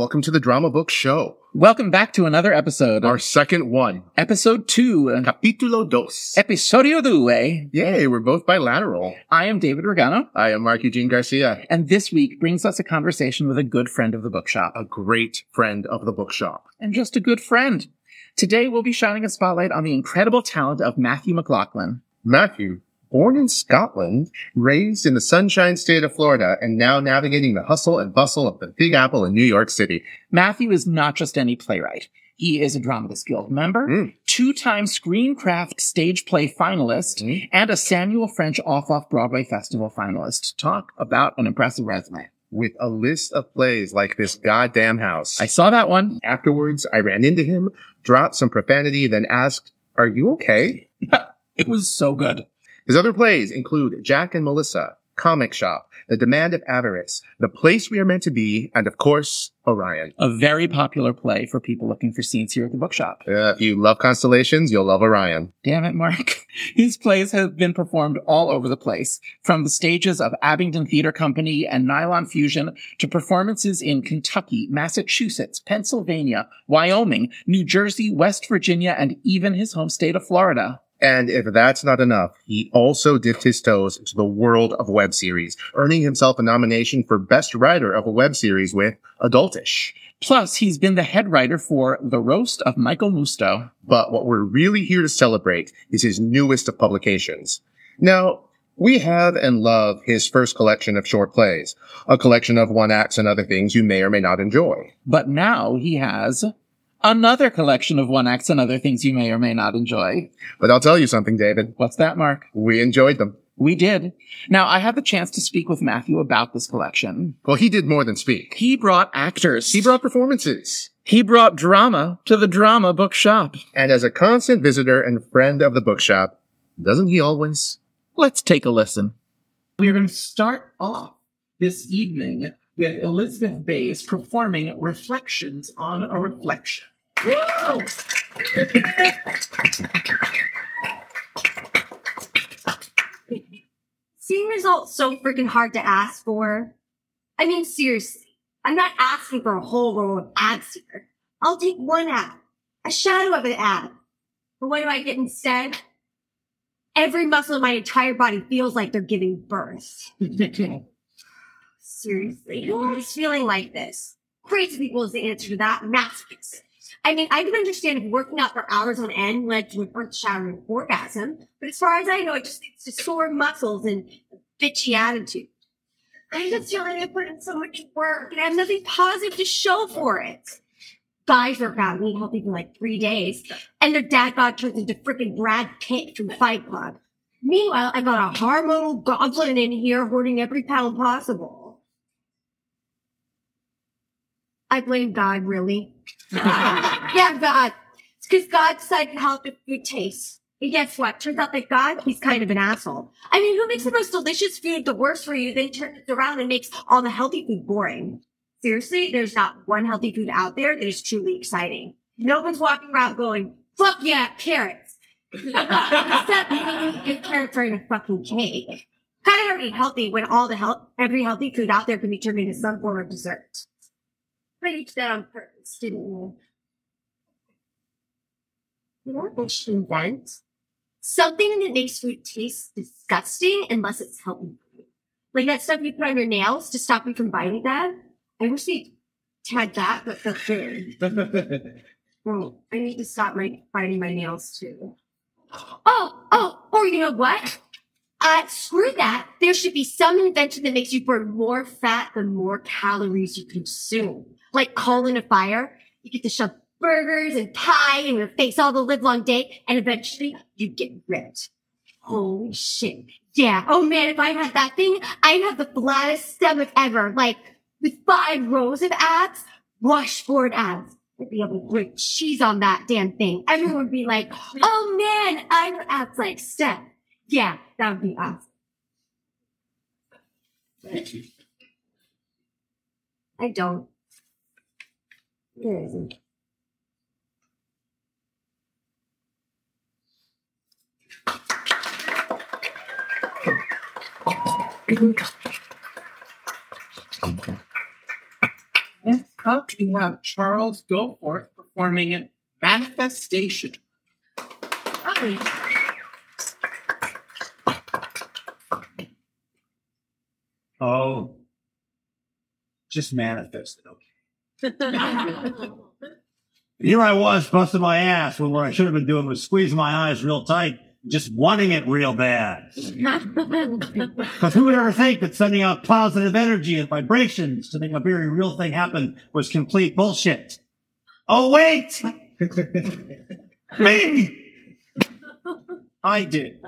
Welcome to the Drama Book Show. Welcome back to another episode. Our second one. episode two. Uh, Capítulo dos. Episodio due. Eh? Yay, we're both bilateral. I am David Rigano, I am Mark Eugene Garcia, and this week brings us a conversation with a good friend of the bookshop. a great friend of the bookshop. And just a good friend. Today we'll be shining a spotlight on the incredible talent of Matthew McLachlan. Matthew, born in Scotland, raised in the sunshine state of Florida, and now navigating the hustle and bustle of the Big Apple in New York City. Matthew is not just any playwright. He is a Dramatist Guild member, Mm. two-time Screencraft stage play finalist, Mm. and a Samuel French Off-Off Broadway Festival finalist. Talk about an impressive resume. With a list of plays like this goddamn house. I saw that one. Afterwards, I ran into him, dropped some profanity, then asked, Are you okay? It was so good. His other plays include Jack and Melissa, Comic Shop, The Demand of Avarice, The Place We Are Meant to Be, and of course, Orion. A very popular play for people looking for scenes here at the bookshop. Uh, if you love constellations, you'll love Orion. Damn it, Mark. His plays have been performed all over the place, from the stages of Abingdon Theater Company and Nylon Fusion to performances in Kentucky, Massachusetts, Pennsylvania, Wyoming, New Jersey, West Virginia, and even his home state of Florida. And if that's not enough, he also dipped his toes into the world of web series, earning himself a nomination for Best Writer of a Web Series with Adultish. Plus, he's been the head writer for The Roast of Michael Musto. But what we're really here to celebrate is his newest of publications. Now, we have and love his first collection of short plays, a collection of one acts and other things you may or may not enjoy. But now he has another collection of one acts and other things you may or may not enjoy. But I'll tell you something, David. What's that, Mark? We enjoyed them. We did. Now, I had the chance to speak with Matthew about this collection. Well, he did more than speak. He brought actors. He brought performances. he brought drama to the drama bookshop. And as a constant visitor and friend of the bookshop, doesn't he always? Let's take a listen. We're going to start off this evening with Elizabeth Bays performing Reflections on a Reflection. Whoa! Seeing results so freaking hard to ask for. I mean, seriously, I'm not asking for a whole row of abs here. I'll take one ab, a shadow of an ab. But what do I get instead? Every muscle in my entire body feels like they're giving birth. Seriously, who is feeling like this? Crazy people is the answer to that. Masochist. I mean, I can understand working out for hours on end led to an earth-shattering orgasm, but as far as I know, it just leads to sore muscles and bitchy attitude. I just feel like I put in so much work and I have nothing positive to show for it. Guys work out and eat healthy for like three days, and their dad bod turns into freaking Brad Pitt from Fight Club. Meanwhile, I got a hormonal goblin in here hoarding every pound possible. I blame God, really. yeah, God. It's because God decided how the food tastes. And guess what? Turns out that God, he's kind of an asshole. I mean, who makes the most delicious food the worst for you, then turns it around and makes all the healthy food boring? Seriously, there's not one healthy food out there that is truly exciting. No one's walking around going, fuck yeah, carrots. Except maybe carrots are in a fucking cake. Kind of eat healthy when all the health, every healthy food out there can be turned into some form of dessert. But each that on purpose, didn't you? You know what should invent? Something that makes food taste disgusting unless it's healthy. Like that stuff you put on your nails to stop you from biting that. I wish they had that, but for food. Well, I need to stop my biting my nails too. Oh, oh, or you know what? Uh, screw that. There should be some invention that makes you burn more fat the more calories you consume. Like coal in a fire. You get to shove burgers and pie in your face all the live long day, and eventually you get ripped. Holy shit. Yeah. Oh man, if I had that thing, I'd have the flattest stomach ever. Like with five rows of abs, washboard abs. I'd be able to put cheese on that damn thing. Everyone would be like, oh man, I'm abs like Steph. Yeah, that would be awesome. Thank you. I don't. There isn't. Next up, we have Charles Goforth performing Manifestation. Oh, just manifested. Okay. Here I was busting my ass when what I should have been doing was squeezing my eyes real tight, just wanting it real bad. Because who would ever think that sending out positive energy and vibrations to make a very real thing happen was complete bullshit? Oh, wait! Me! I did.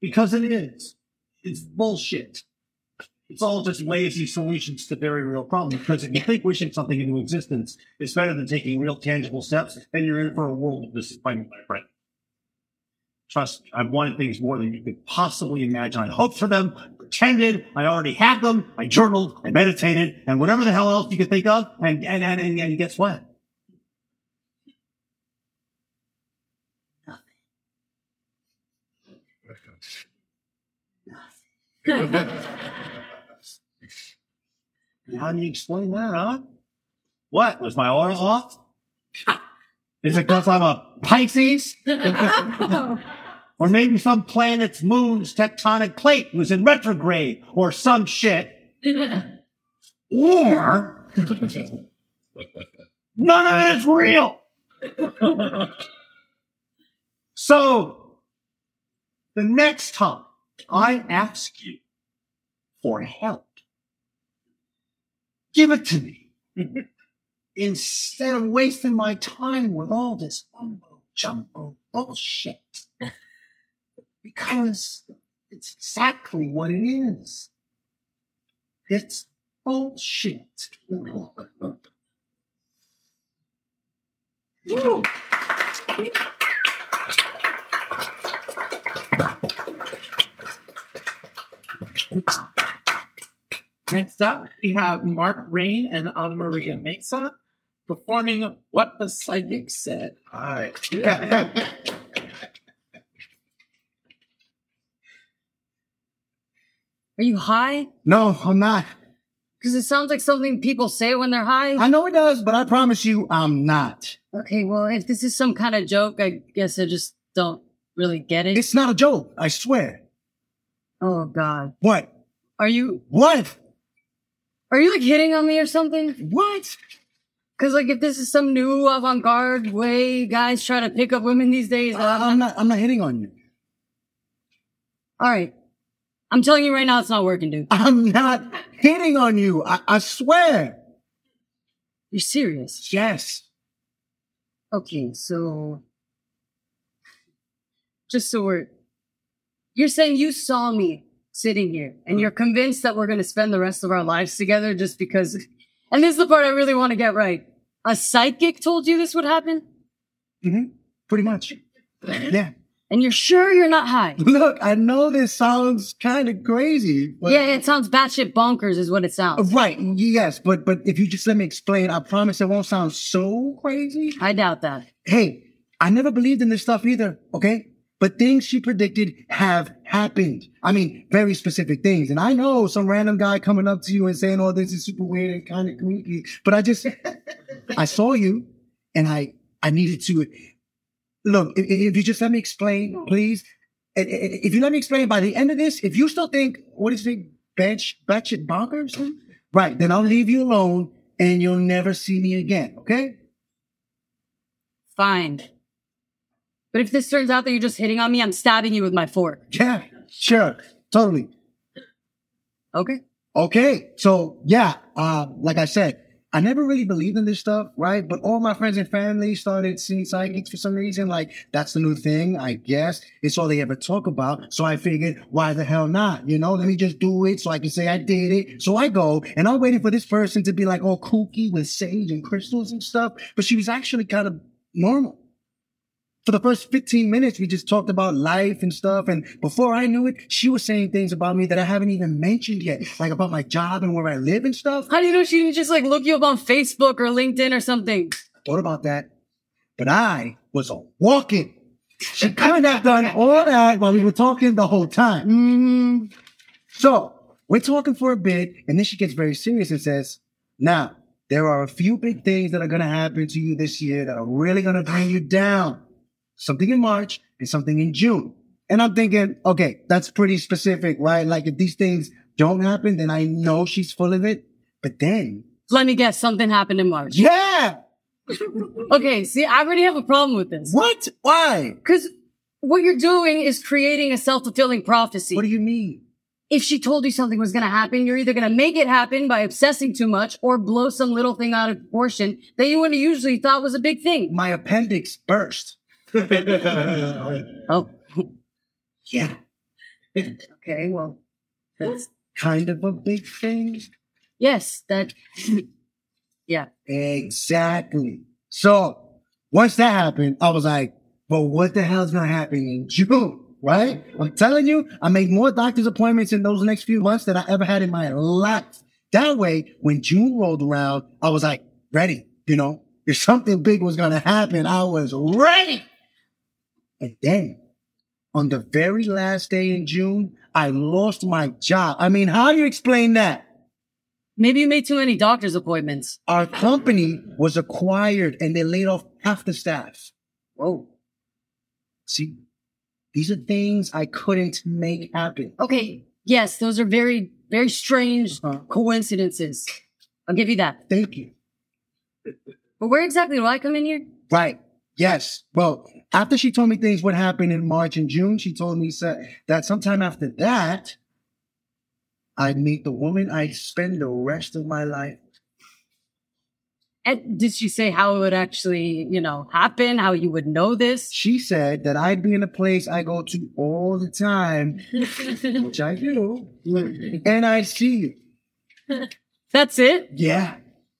Because it is. It's bullshit. It's all just lazy solutions to very real problems. Because if you think wishing something into existence is better than taking real tangible steps, then you're in for a world of disappointment, my friend. Trust me, I've wanted things more than you could possibly imagine. I hoped for them, pretended I already had them, I journaled, I meditated, and whatever the hell else you could think of, and and and, and, and guess what? How do you explain that, huh? What? Was my oil off? Is it because I'm a Pisces? or maybe some planet's moon's tectonic plate was in retrograde or some shit. Or none of it is real. so the next time I ask you for help, give it to me instead of wasting my time with all this mumbo jumbo bullshit. Because it's exactly what it is. It's bullshit. Next up, we have Mark Rain and Anna Maria Mesa performing What the Psychic Said. All right. Are you high? No, I'm not. Because it sounds like something people say when they're high. I know it does, but I promise you, I'm not. okay, well, if this is some kind of joke, I guess I just don't really get it. It's not a joke. I swear. Oh God, What? are you What? are you like hitting on me or something? What? Because like if this is some new avant-garde way guys try to pick up women these days, uh, I- I'm not. I'm not hitting on you. all right. I'm telling you right now, it's not working, dude. I'm not hitting on you. I, I swear. You're serious? Yes. Okay, so just so we're, you're saying you saw me sitting here, and you're convinced that we're going to spend the rest of our lives together just because. And this is the part I really want to get right. A psychic told you this would happen, Mm-hmm. Pretty much. Yeah. and you're sure you're not high. Look, I know this sounds kind of crazy, but yeah, it sounds batshit bonkers, is what it sounds. right. Yes, but but if you just let me explain, I promise it won't sound so crazy. I doubt that. Hey, I never believed in this stuff either. Okay. But things she predicted have happened. I mean, very specific things. And I know some random guy coming up to you and saying, oh, this is super weird and kind of creepy. But I just, I saw you and I, I needed to, look, if, you just let me explain, please. If you let me explain by the end of this, if you still think, what is it, bench, batshit bonkers? Right. Then I'll leave you alone and you'll never see me again. Okay? Fine. But if this turns out that you're just hitting on me, I'm stabbing you with my fork. Yeah, sure. Totally. Okay? Okay. So yeah, uh, like I said, I never really believed in this stuff, right? But all my friends and family started seeing psychics for some reason. Like, that's the new thing, I guess. It's all they ever talk about. So I figured, why the hell not? You know, let me just do it so I can say I did it. So I go and I'm waiting for this person to be like all kooky with sage and crystals and stuff. But she was actually kind of normal for the first 15 minutes, we just talked about life and stuff. And before I knew it, she was saying things about me that I haven't even mentioned yet, like about my job and where I live and stuff. How do you know she didn't just like look you up on Facebook or LinkedIn or something? Thought about that. But I was a walking. She kind of have done all that while we were talking the whole time. Mm, So we're talking for a bit, and then she gets very serious and says, Now, there are a few big things that are going to happen to you this year that are really going to bring you down. Something in March and something in June. And I'm thinking, okay, that's pretty specific, right? Like if these things don't happen, then I know she's full of it. But then, let me guess, something happened in March. yeah, Okay, see, I already have a problem with this. what? Why? Because what you're doing is creating a self-fulfilling prophecy. What do you mean? if she told you something was going to happen, you're either going to make it happen by obsessing too much or blow some little thing out of proportion that you would have usually thought was a big thing. My appendix burst. Oh, Yeah, okay. Well, that's, kind of a big thing. yes, that, yeah. Exactly. So once that happened, I was like, but what the hell's gonna happen in June? Right? I'm telling you, I made more doctor's appointments in those next few months than I ever had in my life. That way, when June rolled around, I was like, ready. You know, if something big was gonna happen, I was ready. And then on the very last day in June, I lost my job. I mean, how do you explain that? Maybe you made too many doctor's appointments. Our company was acquired and they laid off half the staff. Whoa. See, these are things I couldn't make happen. Okay. Yes, those are very, very strange Uh-huh. coincidences. I'll give you that. Thank you. But where exactly do I come in here? Right. Yes. Well, after she told me things would happen in March and June, she told me that sometime after that, I'd meet the woman I'd spend the rest of my life. And did she say how it would actually, you know, happen? How you would know this? She said that I'd be in a place I go to all the time, which I do, and I'd see you. That's it? Yeah.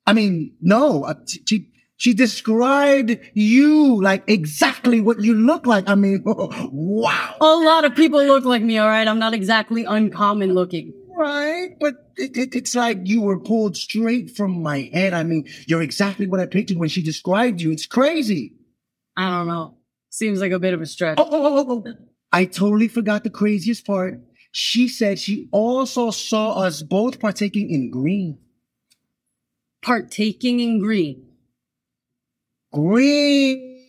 I mean, no, uh, she, she described you like exactly what you look like. I mean, wow. A lot of people look like me, all right? I'm not exactly uncommon looking. Right. But it, it, it's like you were pulled straight from my head. I mean, you're exactly what I pictured when she described you. It's crazy. I don't know. Seems like a bit of a stretch. Oh, oh, oh, oh. oh. I totally forgot the craziest part. She said she also saw us both partaking in green. Partaking in green. Green.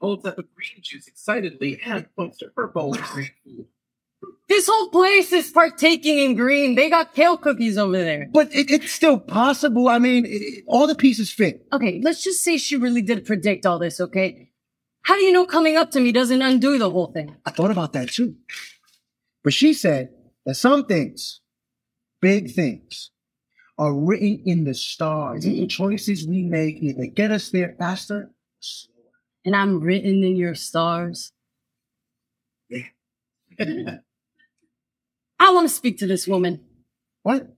Holds up a green juice excitedly and points to her bowl of green food. This whole place is partaking in green. They got kale cookies over there. But it, it's still possible. I mean, it, all the pieces fit. Okay, let's just say she really did predict all this, okay? How do you know coming up to me doesn't undo the whole thing? I thought about that too. But she said that some things, big things, are written in the stars. The choices we make either get us there faster or slower. And I'm written in your stars. Yeah. I want to speak to this woman. What?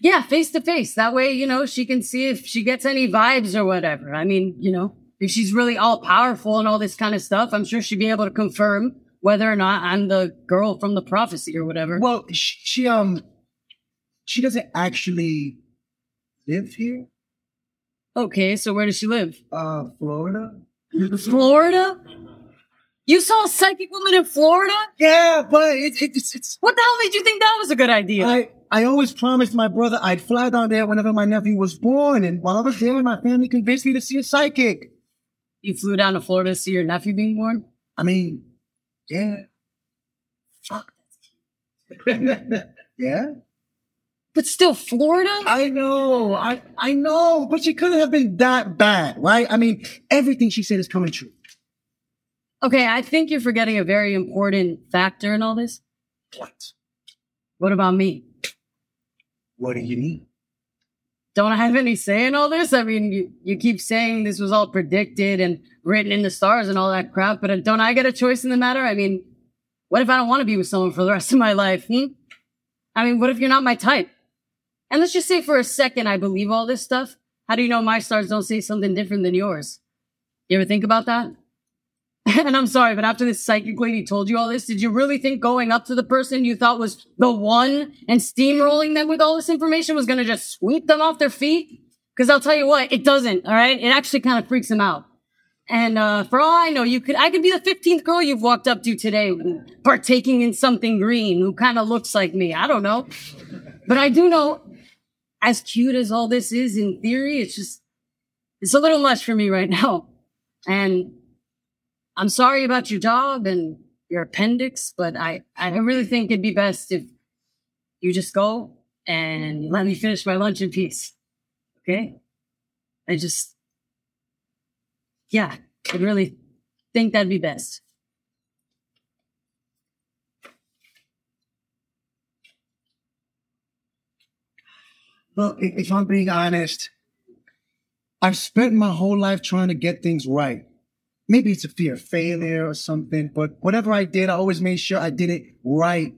Yeah, face to face. That way, you know, she can see if she gets any vibes or whatever. I mean, you know, if she's really all powerful and all this kind of stuff, I'm sure she'd be able to confirm whether or not I'm the girl from the prophecy or whatever. Well, she, she um, she doesn't actually live here. Okay, so where does she live? Uh, Florida. Florida? You saw a psychic woman in Florida? Yeah, but it, it, it's it's. What the hell made you think that was a good idea? I I always promised my brother I'd fly down there whenever my nephew was born, and while I was there, my family convinced me to see a psychic. you flew down to Florida to see your nephew being born? I mean, yeah. Fuck. yeah. But still, Florida? I know, I I know, but she couldn't have been that bad, right? I mean, everything she said is coming true. Okay, I think you're forgetting a very important factor in all this. What? What about me? What do you need? don't I have any say in all this? I mean, you, you keep saying this was all predicted and written in the stars and all that crap, but don't I get a choice in the matter? I mean, what if I don't want to be with someone for the rest of my life? Hmm? I mean, what if you're not my type? And let's just say for a second I believe all this stuff. How do you know my stars don't say something different than yours? You ever think about that? and I'm sorry, but after this psychic lady told you all this, did you really think going up to the person you thought was the one and steamrolling them with all this information was going to just sweep them off their feet? Because I'll tell you what, it doesn't. All right, it actually kind of freaks them out. And uh, for all I know, you could I could be the fifteenth girl you've walked up to today, partaking in something green, who kind of looks like me. I don't know, but I do know, as cute as all this is in theory, it's just it's a little much for me right now. And I'm sorry about your dog and your appendix, but I, I really think it'd be best if you just go and let me finish my lunch in peace. Okay? I just, yeah, I really think that'd be best. Well, if I'm being honest, I've spent my whole life trying to get things right. Maybe it's a fear of failure or something, but whatever I did, I always made sure I did it right.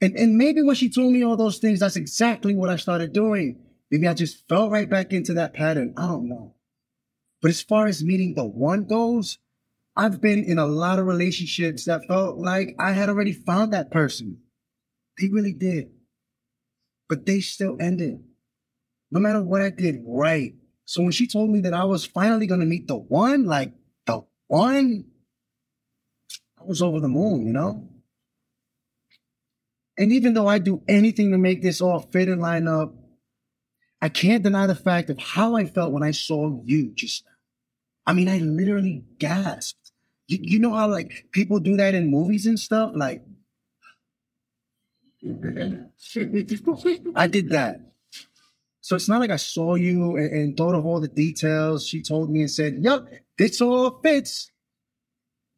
And, and maybe when she told me all those things, that's exactly what I started doing. Maybe I just fell right back into that pattern. I don't know. But as far as meeting the one goes, I've been in a lot of relationships that felt like I had already found that person. They really did. But they still ended. No matter what I did right. So when she told me that I was finally going to meet the one, like the one, I was over the moon, you know? And even though I do anything to make this all fit and line up, I can't deny the fact of how I felt when I saw you just now. I mean, I literally gasped. You, you know how like people do that in movies and stuff? Like, I did that. So it's not like I saw you and, and thought of all the details. She told me and said, Yup, this all fits.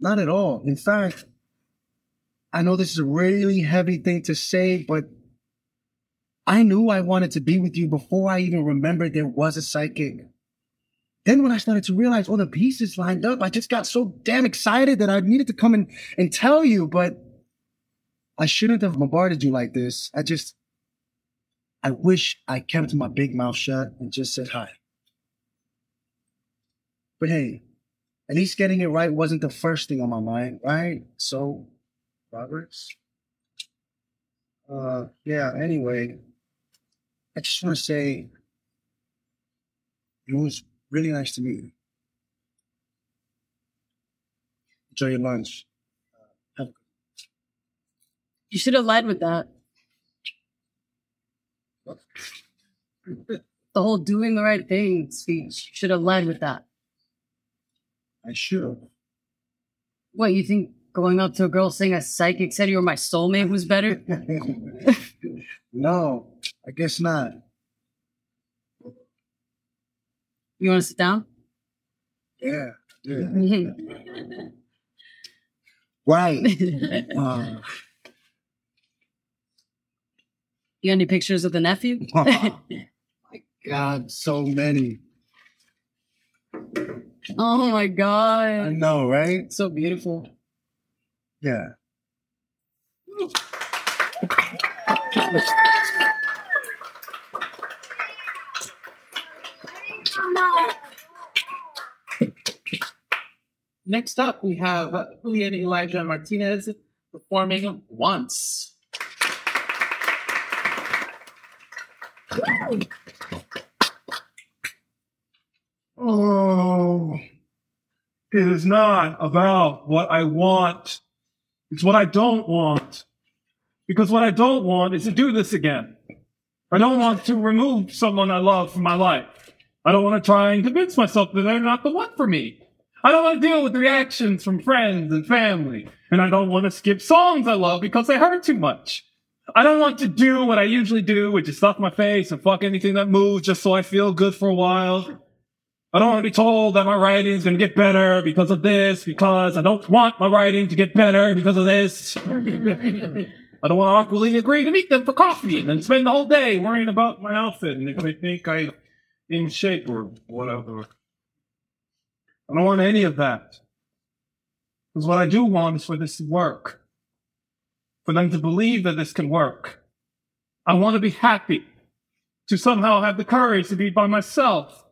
Not at all. In fact, I know this is a really heavy thing to say, but I knew I wanted to be with you before I even remembered there was a psychic. Then when I started to realize all the pieces lined up, I just got so damn excited that I needed to come and, and tell you, but I shouldn't have bombarded you like this. I just, I wish I kept my big mouth shut and just said hi. But hey, at least getting it right wasn't the first thing on my mind, right? So, Roberts? Uh, yeah, anyway, I just want to say it was really nice to meet you. Enjoy your lunch. Uh, You should have led with that. The whole doing the right thing speech. Should have led with that. I should. What, you think going up to a girl saying a psychic said you were my soulmate was better? no, I guess not. You want to sit down? Yeah, yeah. Right. Uh, got any pictures of the nephew? my God, so many. oh my God. I know, right? So beautiful. Yeah. Next up, we have Julian Elijah Martinez performing Once. Oh, it is not about what I want. It's what I don't want. Because what I don't want is to do this again. I don't want to remove someone I love from my life. I don't want to try and convince myself that they're not the one for me. I don't want to deal with reactions from friends and family. And I don't want to skip songs I love because they hurt too much. I don't want to do what I usually do, which is stuff my face and fuck anything that moves just so I feel good for a while. I don't want to be told that my writing is going to get better because of this, because I don't want my writing to get better because of this. I don't want to awkwardly agree to meet them for coffee and then spend the whole day worrying about my outfit and if they think I'm in shape or whatever. I don't want any of that. Because what I do want is for this to work. For them to believe that this can work. I want to be happy. To somehow have the courage to be by myself.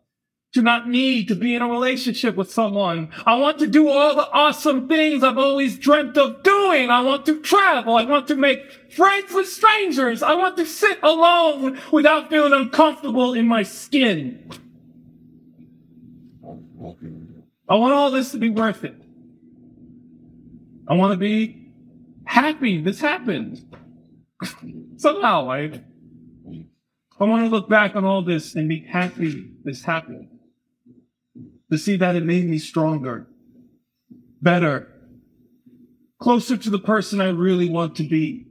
To not need to be in a relationship with someone. I want to do all the awesome things I've always dreamt of doing. I want to travel. I want to make friends with strangers. I want to sit alone without feeling uncomfortable in my skin. I want all this to be worth it. I want to be happy this happened. Somehow, I, I want to look back on all this and be happy this happened. To see that it made me stronger, better, closer to the person I really want to be.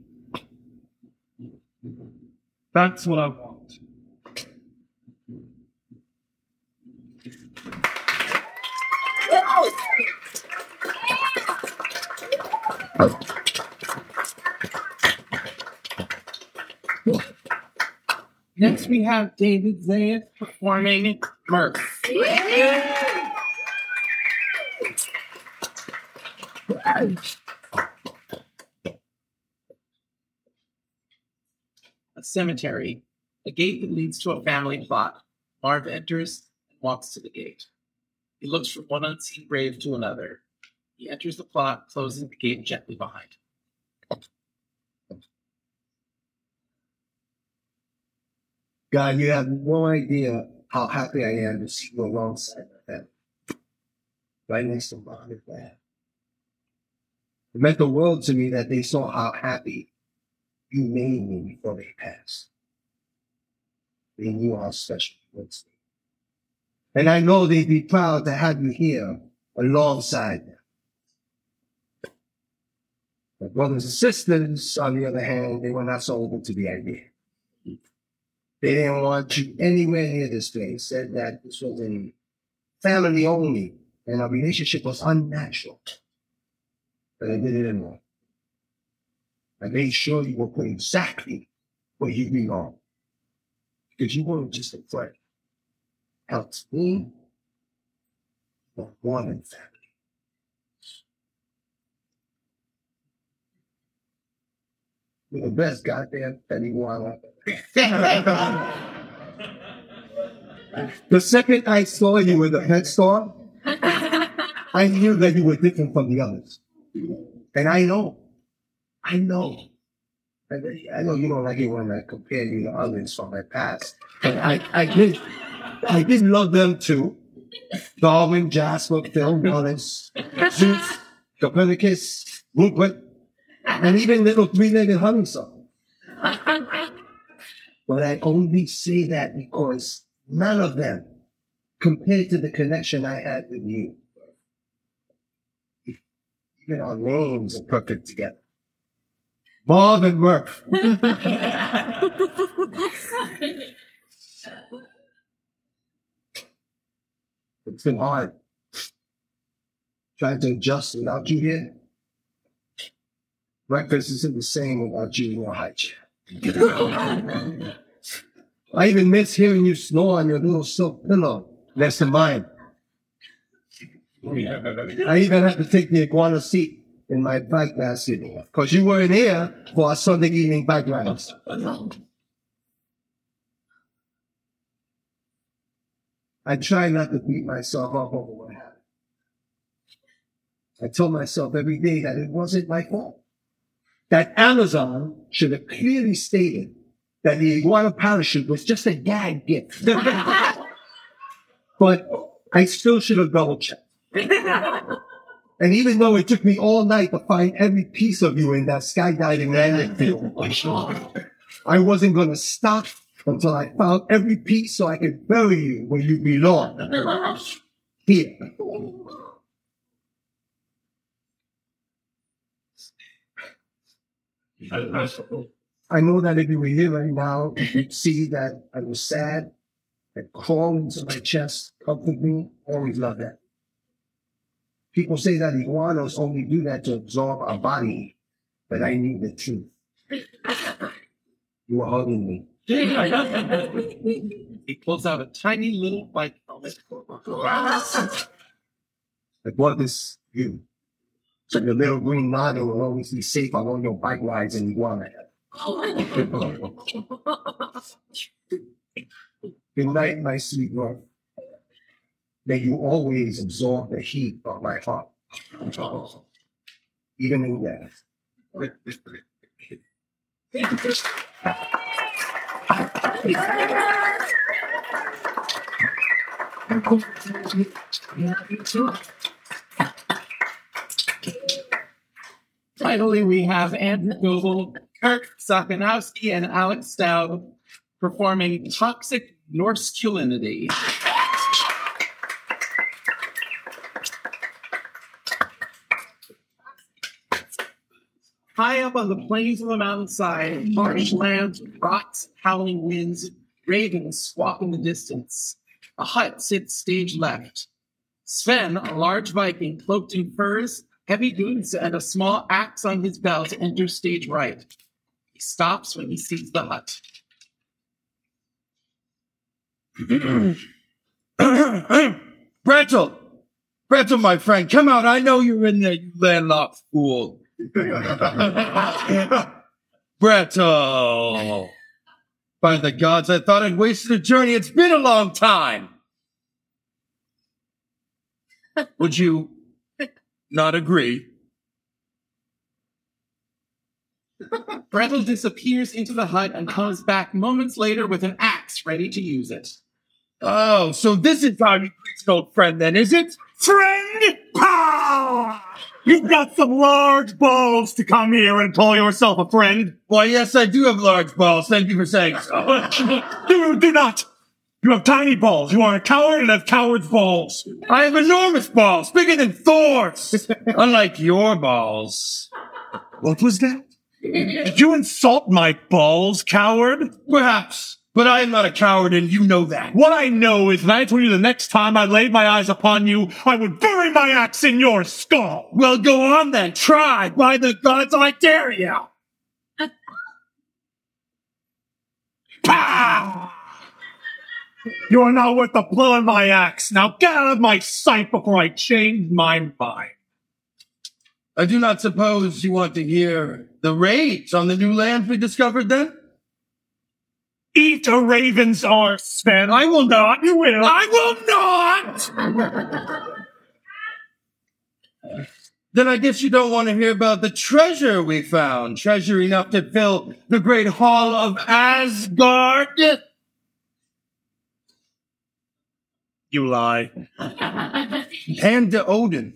That's what I want. Next, we have David Zayas performing Murph. A cemetery, a gate that leads to a family plot. Marv enters and walks to the gate. He looks from one unseen grave to another. He enters the plot, closing the gate gently behind. God, you have no idea how happy I am to see you alongside my family. Right next to mom and dad. It meant the world to me that they saw how happy you made me before they passed. They knew how special you was. And I know they'd be proud to have you here alongside them. My brothers and sisters, on the other hand, they were not so open to the idea. They didn't want you anywhere near this place. Said that this was a family only, and our relationship was unnatural. But I did it anyway. I made sure you were put exactly where you belong. Because you weren't just a friend. Helped me, but one in family. You're the best goddamn Walla. the second I saw you with the pet store, I knew that you were different from the others. And I know, I know. I know you don't like it when I compare you to others from my past. But I, I did, I did love them too. Darwin, Jasper, Phil, Wallace, Zeus, Copernicus, Rupert, and even little three-legged honeysuckle. But I only say that because none of them compared to the connection I had with you. Even our names are perfect together. Bob and Murph. It's been hard. Trying to adjust without you here. Breakfast isn't the same without you in your high chair. I even miss hearing you snore on your little silk pillow next to mine. I even had to take the iguana seat in my bike basket because you weren't here for our Sunday evening bike rides. I try not to beat myself up over what happened. I told myself every day that it wasn't my fault. That Amazon should have clearly stated that the iguana parachute was just a gag gift. but I still should have double checked. And even though it took me all night to find every piece of you in that skydiving landing field, oh I wasn't going to stop until I found every piece so I could bury you where you belong. Here. I know that if you were here right now, you'd see that I was sad. It crawled into my chest, comfort me. Always love that. People say that iguanas only do that to absorb our body, but I need the truth. You were hugging me, he pulls out a tiny little bike helmet. Like what is you? So the little green model will always be safe on all your bike rides in Iguana. Good night, my sweet love. May you always absorb the heat of my heart. Even in death. Finally, we have Andrew Goebel, Kirk Sakanowski, and Alex Staub performing Toxic Masculinity. High up on the plains of the mountainside, marshlands, rocks, howling winds, ravens squawk in the distance. A hut sits stage left. Sven, a large Viking cloaked in furs, heavy boots, and a small axe on his belt, enters stage right. He stops when he sees the hut. Brettel! Brettel, my friend, come out. I know you're in there, you landlocked fool. Brettel! By the gods, I thought I'd wasted a journey. It's been a long time. Would you not agree? Gretel disappears into the hut and comes back moments later with an axe ready to use it. Oh, so this is how you treat an old friend then, is it? Friend! Pow! You've got some large balls to come here and call yourself a friend. Why, yes, I do have large balls. Thank you for saying so. do, do not. You have tiny balls. You are a coward and have coward's balls. I have enormous balls, bigger than Thor's. Unlike your balls. What was that? Did you insult my balls, coward? Perhaps, but I am not a coward and you know that. What I know is that I told you the next time I laid my eyes upon you, I would bury my axe in your skull. Well, go on then. Try. By the gods, I dare you. Uh, Pow! You are not worth the blow of my axe. Now get out of my sight before I change my mind. I do not suppose you want to hear the raids on the new lands we discovered then? Eat a raven's arse, Sven. I will not. You will. I will not! then I guess you don't want to hear about the treasure we found. Treasure enough to fill the great hall of Asgard. You lie. And to Odin.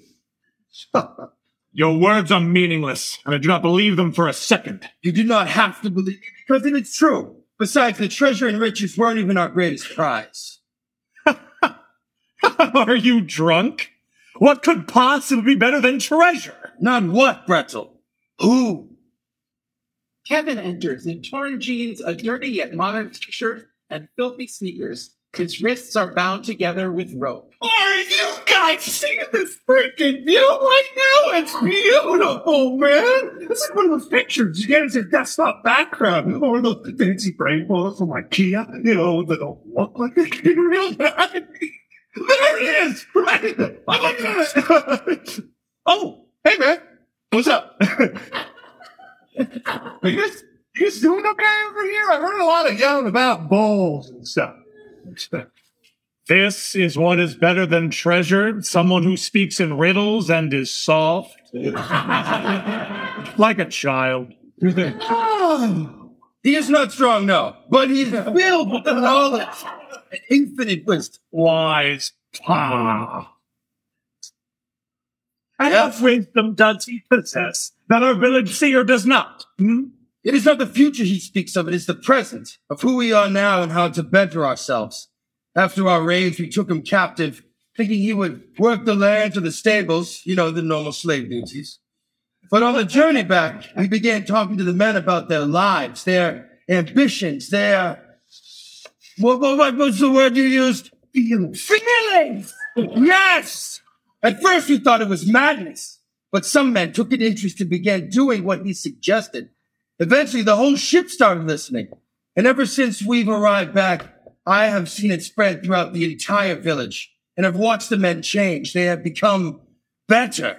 Your words are meaningless, and I do not believe them for a second. You do not have to believe it because it is true. Besides, the treasure and riches weren't even our greatest prize. are you drunk? What could possibly be better than treasure? Not what, Bretzel? Who? Kevin enters in torn jeans, a dirty yet modern t-shirt, and filthy sneakers. His wrists are bound together with rope. Are you guys seeing this freaking view right now? It's beautiful, man. It's like one of those pictures you get as a desktop background, or those fancy brain photos from IKEA, you know, that don't look like they in real life. There it is! Right! Oh, oh, hey, man. What's up? Are you guys, you guys doing okay over here? I heard a lot of yelling about balls and stuff. This is what is better than treasure. Someone who speaks in riddles and is soft. like a child. He is not strong, no, but he's filled with knowledge and infinite wisdom. Wise. Ah. And what wisdom does he possess that our village seer does not? Hmm? It is not the future he speaks of, it is the present of who we are now and how to better ourselves. After our raids, we took him captive, thinking he would work the land or the stables, you know, the normal slave duties. But on the journey back, we began talking to the men about their lives, their ambitions, their, what, what, what was the word you used? Feelings. Feelings! Yes! At first we thought it was madness, but some men took an interest and began doing what he suggested. Eventually the whole ship started listening. And ever since we've arrived back, I have seen it spread throughout the entire village. And I've watched the men change. They have become better.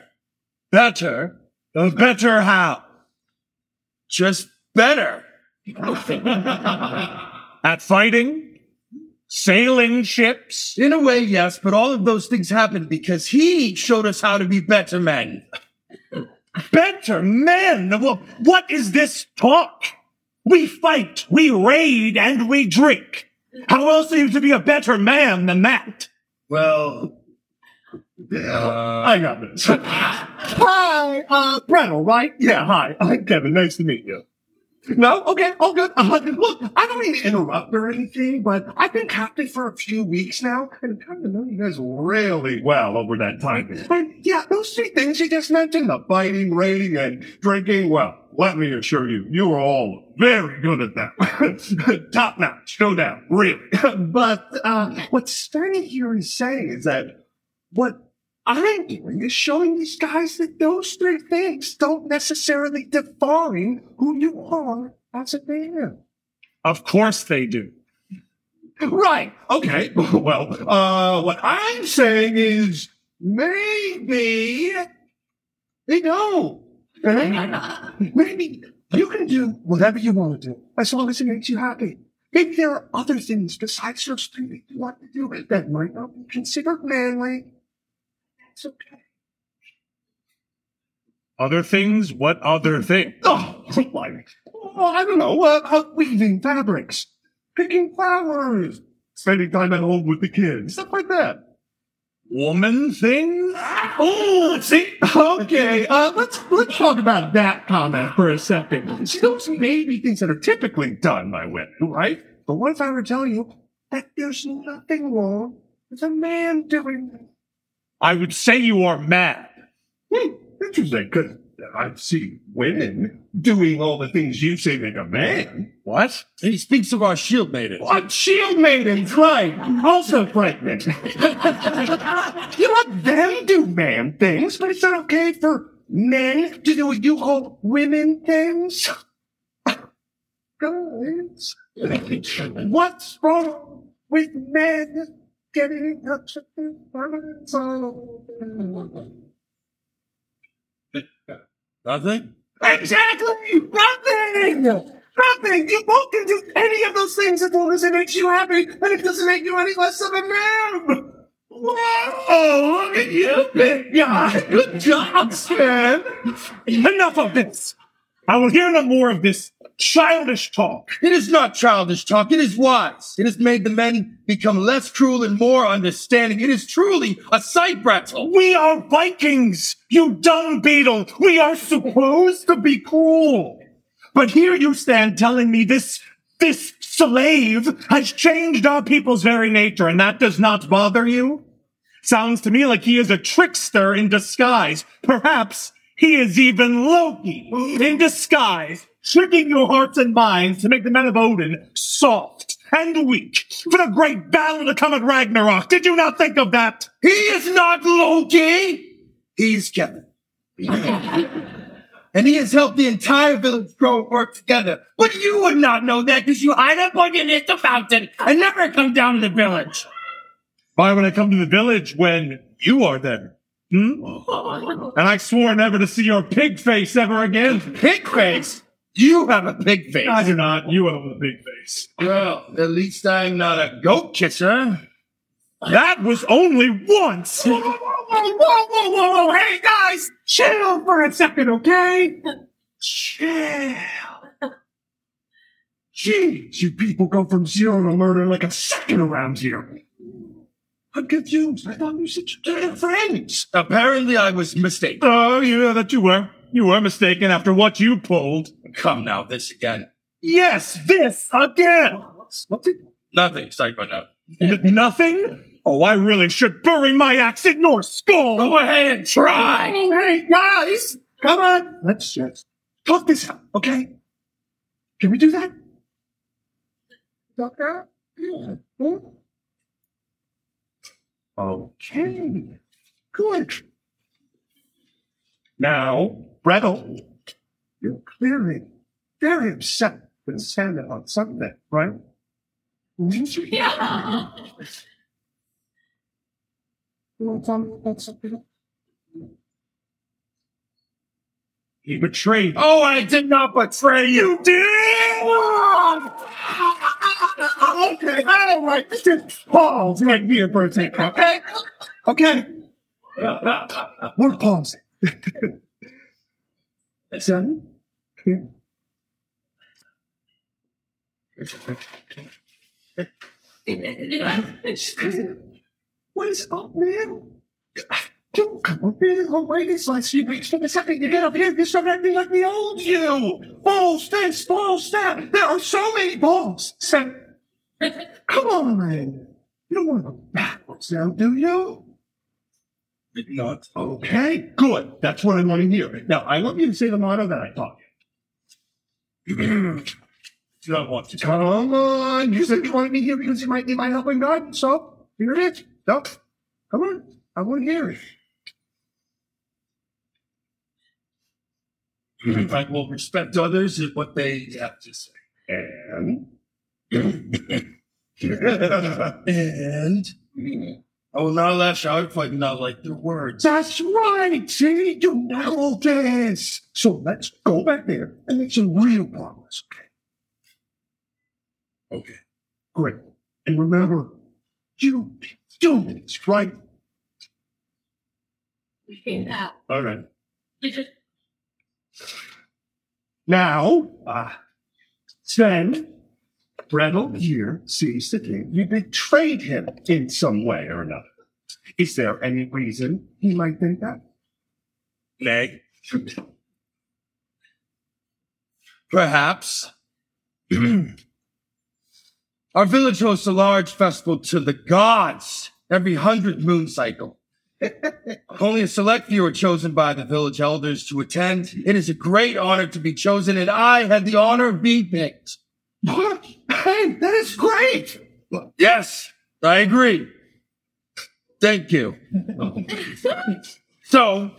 Better? Better how? Just better. At fighting? Sailing ships? In a way, yes, but all of those things happened because he showed us how to be better men. Better men? Well, what is this talk? We fight, we raid, and we drink. How else are you to be a better man than that? Well, I got this. hi, uh, Brettel, right? Yeah, hi. I'm Kevin. Nice to meet you. No? Okay, all good. Uh, look, I don't mean to interrupt or anything, but I've been captain for a few weeks now and kind to know you guys really well over that time. And yeah, those three things you just mentioned, the fighting, raiding, and drinking, well, let me assure you, you are all very good at that. Top notch, no doubt, really. but uh, what Stanley here is saying is that what I'm doing is showing these guys that those three things don't necessarily define who you are as a man. Of course they do. Right. Okay. Well, uh, what I'm saying is maybe they don't. Maybe you can do whatever you want to do as long as it makes you happy. Maybe there are other things besides those things that you want to do that might not be considered manly. It's okay. Other things? What other things? Oh, like, oh, I don't know, uh, uh, weaving fabrics, picking flowers, spending time at home with the kids, stuff like that. Woman things? Oh, see, okay. Uh, let's let's talk about that comment for a second. See, those may be things that are typically done by women, right? But what if I were to tell you that there's nothing wrong with a man doing that? I would say you are mad. Hmm, interesting, because I see women doing all the things you say make a man. What? He speaks of our shield maidens. What? Shield maidens, right. Also pregnant. you let them do man things, but it's not okay for men to do what you call women things? Guys, what's wrong with men getting in touch with their feminine Nothing? Exactly! Nothing! Nothing! You both can do any of those things as long as it makes you happy, and it doesn't make you any less of a man! Whoa! Look at you, big guy! Good job, man! Enough of this! I will hear no more of this childish talk. It is not childish talk. It is wise. It has made the men become less cruel and more understanding. It is truly a sight, Bretzel. We are Vikings, you dumb beetle. We are supposed to be cruel. But here you stand telling me this, this slave has changed our people's very nature, and that does not bother you? Sounds to me like he is a trickster in disguise. Perhaps he is even Loki in disguise, tricking your hearts and minds to make the men of Odin soft and weak for the great battle to come at Ragnarok. Did you not think of that? He is not Loki. He's Kevin. and he has helped the entire village grow and work together. But you would not know that because you hide up underneath the fountain and never come down to the village. Why would I come to the village when you are there? Hmm? And I swore never to see your pig face ever again. Pig face? You have a pig face. I do not. You have a big face. Well, at least I'm not a goat kisser. That was only once. Whoa, whoa, whoa, whoa, whoa, whoa, whoa. Hey, guys, chill for a second, okay? Chill. Jeez, you people go from zero to murder like a second around here. I'm confused. I thought you said you friends. Apparently, I was mistaken. Oh, you know that you were. You were mistaken after what you pulled. Come now, this again. Yes, this again. What's it? Nothing. Sorry about that. N- nothing? Oh, I really should bury my axe in your skull. Go ahead and try. Oh, hey, guys, come on. Let's just talk this out, okay? Can we do that? Doctor? Yeah. Hmm? Okay. Good. Now, Brettel, you're clearly very upset with Santa on Sunday, right? Yeah. He betrayed. Oh, I did not betray you. You did. Okay, all right. Pause. Make me a birthday cake. Okay. Okay. We're pausing. Son. Here. What is up, man? Don't come up here and wait this like you expect something to get up here and start acting like the old you. Balls this, balls that. There are so many balls. Sam, come on. man. You don't want to backwards now, do you? Not. Okay, good. That's what I want to hear. Now, I want you to say the motto that I taught you. Do not want to. Come on. You said you wanted me here because you might need my help helping God. So, here it is. No. Come on. I want to hear it. I will respect others and what they have to say. And. and. Mm-hmm. I will not lash out if I do not like their words. That's right. See, you know this. So let's go back there and make some real progress. Okay. Okay. Great. And remember, you do this, right? Yeah. All right. Now, uh, Sven, Gretel mm-hmm. here sees the king. You betrayed him in some way or another. Is there any reason he might think that? Nay. Perhaps. Our village hosts a large festival to the gods every hundred moon cycle. Only a select few are chosen by the village elders to attend. It is a great honor to be chosen, and I had the honor of being picked. What? Hey, that is great. Yes, I agree. Thank you. So,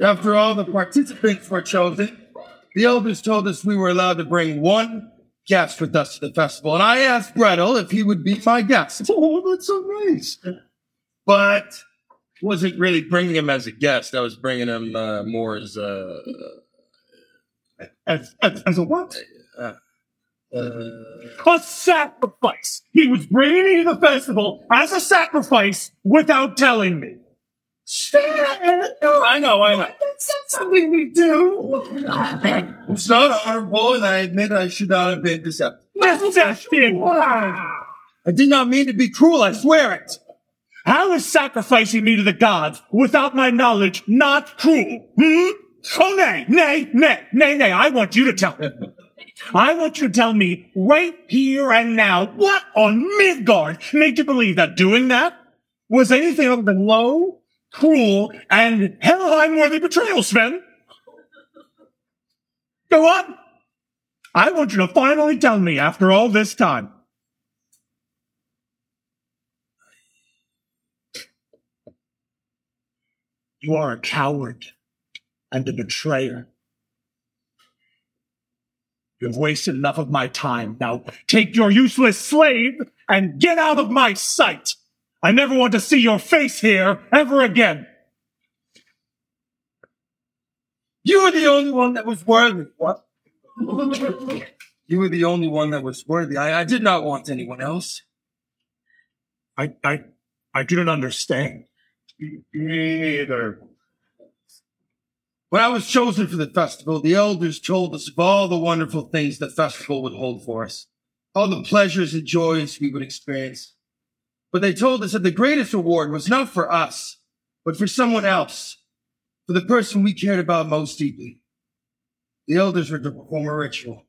after all the participants were chosen, the elders told us we were allowed to bring one guest with us to the festival, and I asked Gretel if he would be my guest. Oh, that's so nice. But wasn't really bringing him as a guest. I was bringing him uh, more as a As, as, as a what? uh, A sacrifice. He was bringing me to the festival as a sacrifice without telling me. I know, I know. That's not something we do. It's not honorable, and I admit I should not have been deceptive. Deceptive. I did not mean to be cruel. I swear it. How is sacrificing me to the gods without my knowledge not cruel? Hmm? Oh, nay, nay, nay, nay, nay. I want you to tell me. I want you to tell me right here and now what on Midgard made you believe that doing that was anything other than low, cruel, and Helheim-worthy betrayal, Sven? Go on. I want you to finally tell me after all this time. You are a coward and a betrayer. You have wasted enough of my time. Now take your useless slave and get out of my sight. I never want to see your face here ever again. You were the only one that was worthy. What? you were the only one that was worthy. I, I did not want anyone else. I, I, I didn't understand. Either. When I was chosen for the festival, the elders told us of all the wonderful things the festival would hold for us, all the pleasures and joys we would experience. But they told us that the greatest reward was not for us, but for someone else, for the person we cared about most deeply. The elders were to perform a ritual.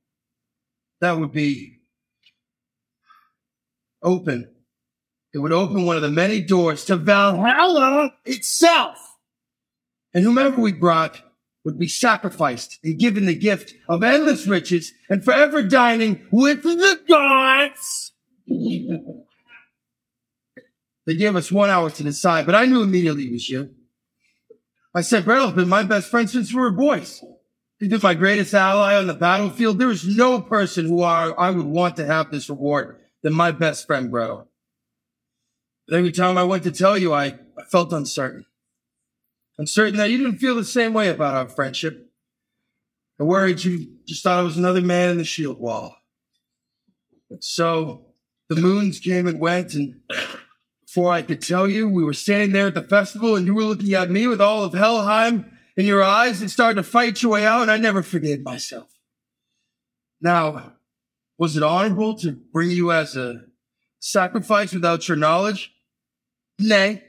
That would be open. It would open one of the many doors to Valhalla itself. And whomever we brought would be sacrificed and given the gift of endless riches and forever dining with the gods. They gave us one hour to decide, but I knew immediately it was you. I said, Gretel's been my best friend since we were boys. He's been my greatest ally on the battlefield. There is no person who I, I would want to have this reward than my best friend, bro. But every time I went to tell you, I, I felt uncertain. Uncertain that you didn't feel the same way about our friendship. I worried you just thought I was another man in the shield wall. So the moons came and went, and before I could tell you, we were standing there at the festival, and you were looking at me with all of Helheim in your eyes and started to fight your way out, and I never forgave myself. Now, was it honorable to bring you as a sacrifice without your knowledge? Nay.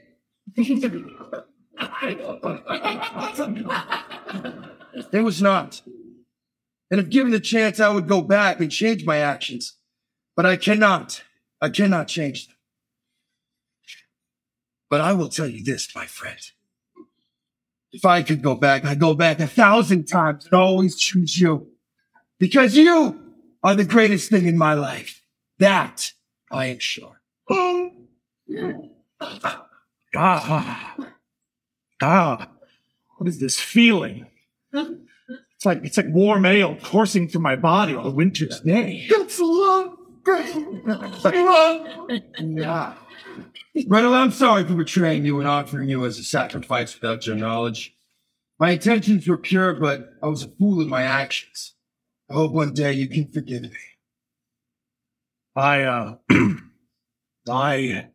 It was not. And if given the chance, I would go back and change my actions. But I cannot. I cannot change them. But I will tell you this, my friend. If I could go back, I'd go back a thousand times and always choose you. Because you are the greatest thing in my life. That I am sure. Ah, ah, what is this feeling? It's like it's like warm ale coursing through my body on a winter's day. That's love. Yeah. Renal, I'm sorry for betraying you and offering you as a sacrifice without your knowledge. My intentions were pure, but I was a fool in my actions. I hope one day you can forgive me. I uh I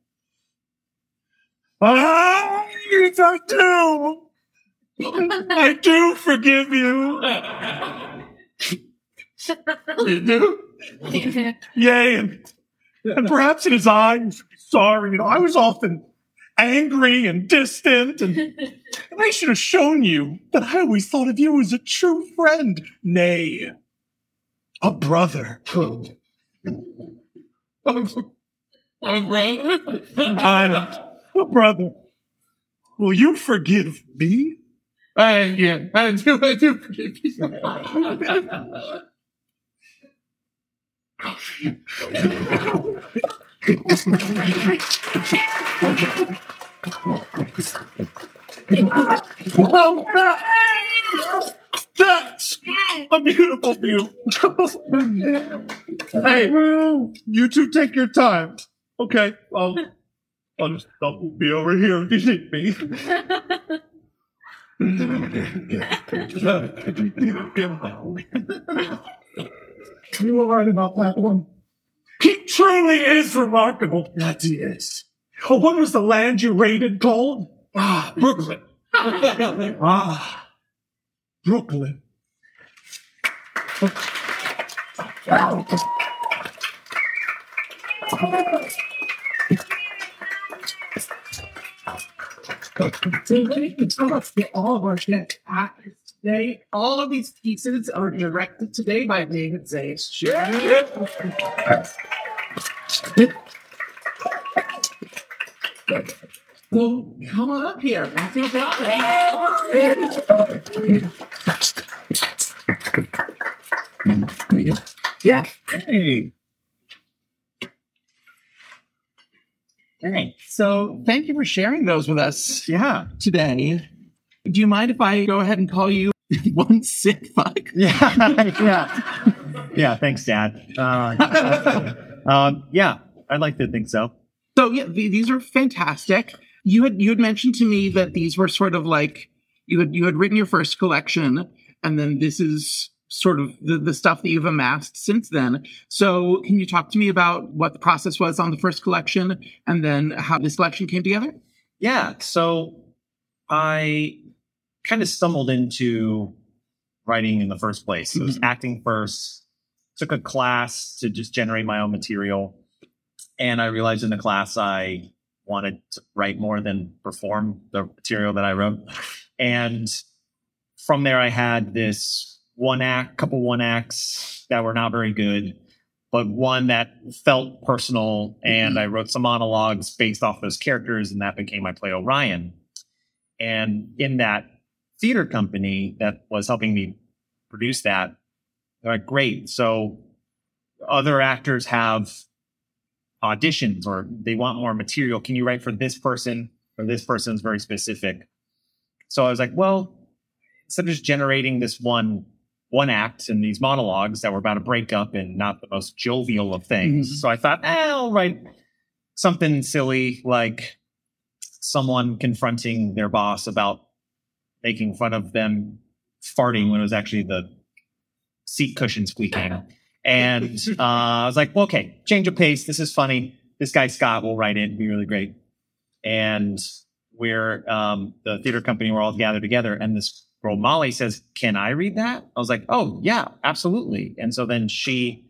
I I do. I do forgive you. you do? Yay, and, and perhaps in his eyes, sorry. You know, I was often angry and distant, and, and I should have shown you that I always thought of you as a true friend, nay, a brother. a brother? I'm a brother. Will you forgive me? I, yeah, I do, I do forgive you. That's a beautiful view. hey, you two take your time. Okay, I'll, I'll just I'll be over here if you need me. you were right about that one. He truly is remarkable. That he is. Oh, what was the land you raided called? Ah, Brooklyn. ah, Brooklyn. all of our shit. Today, all of these pieces are directed today by David Zayas. So come on up here. Matthew Yeah. Hey. Hey. So thank you for sharing those with us. Yeah. Today. Do you mind if I go ahead and call you one sick fuck? Yeah. yeah. Yeah. Thanks, Dad. Uh, um, yeah, I'd like to think so. So yeah, th- these are fantastic. You had you had mentioned to me that these were sort of like you had you had written your first collection, and then this is sort of the, the stuff that you've amassed since then. So can you talk to me about what the process was on the first collection and then how this collection came together? Yeah. So I kind of stumbled into writing in the first place. It was mm-hmm. acting first, took a class to just generate my own material. And I realized in the class I wanted to write more than perform the material that I wrote. And from there, I had this one act, couple one acts that were not very good, but one that felt personal. And mm-hmm. I wrote some monologues based off those characters, and that became my play Orion. And in that theater company that was helping me produce that, they're like, great. So other actors have auditions or they want more material. Can you write for this person? Or this person is very specific. So I was like, well, instead of just generating this one one act and these monologues that were about a breakup and not the most jovial of things. So I thought, eh, I'll write something silly like someone confronting their boss about making fun of them farting when it was actually the seat cushion squeaking. And uh, I was like, well, okay, change of pace. This is funny. This guy Scott will write it. It'd be really great. And we're um, the theater company. We're all gathered together, and this girl Molly says, "Can I read that?" I was like, "Oh yeah, absolutely." And so then she,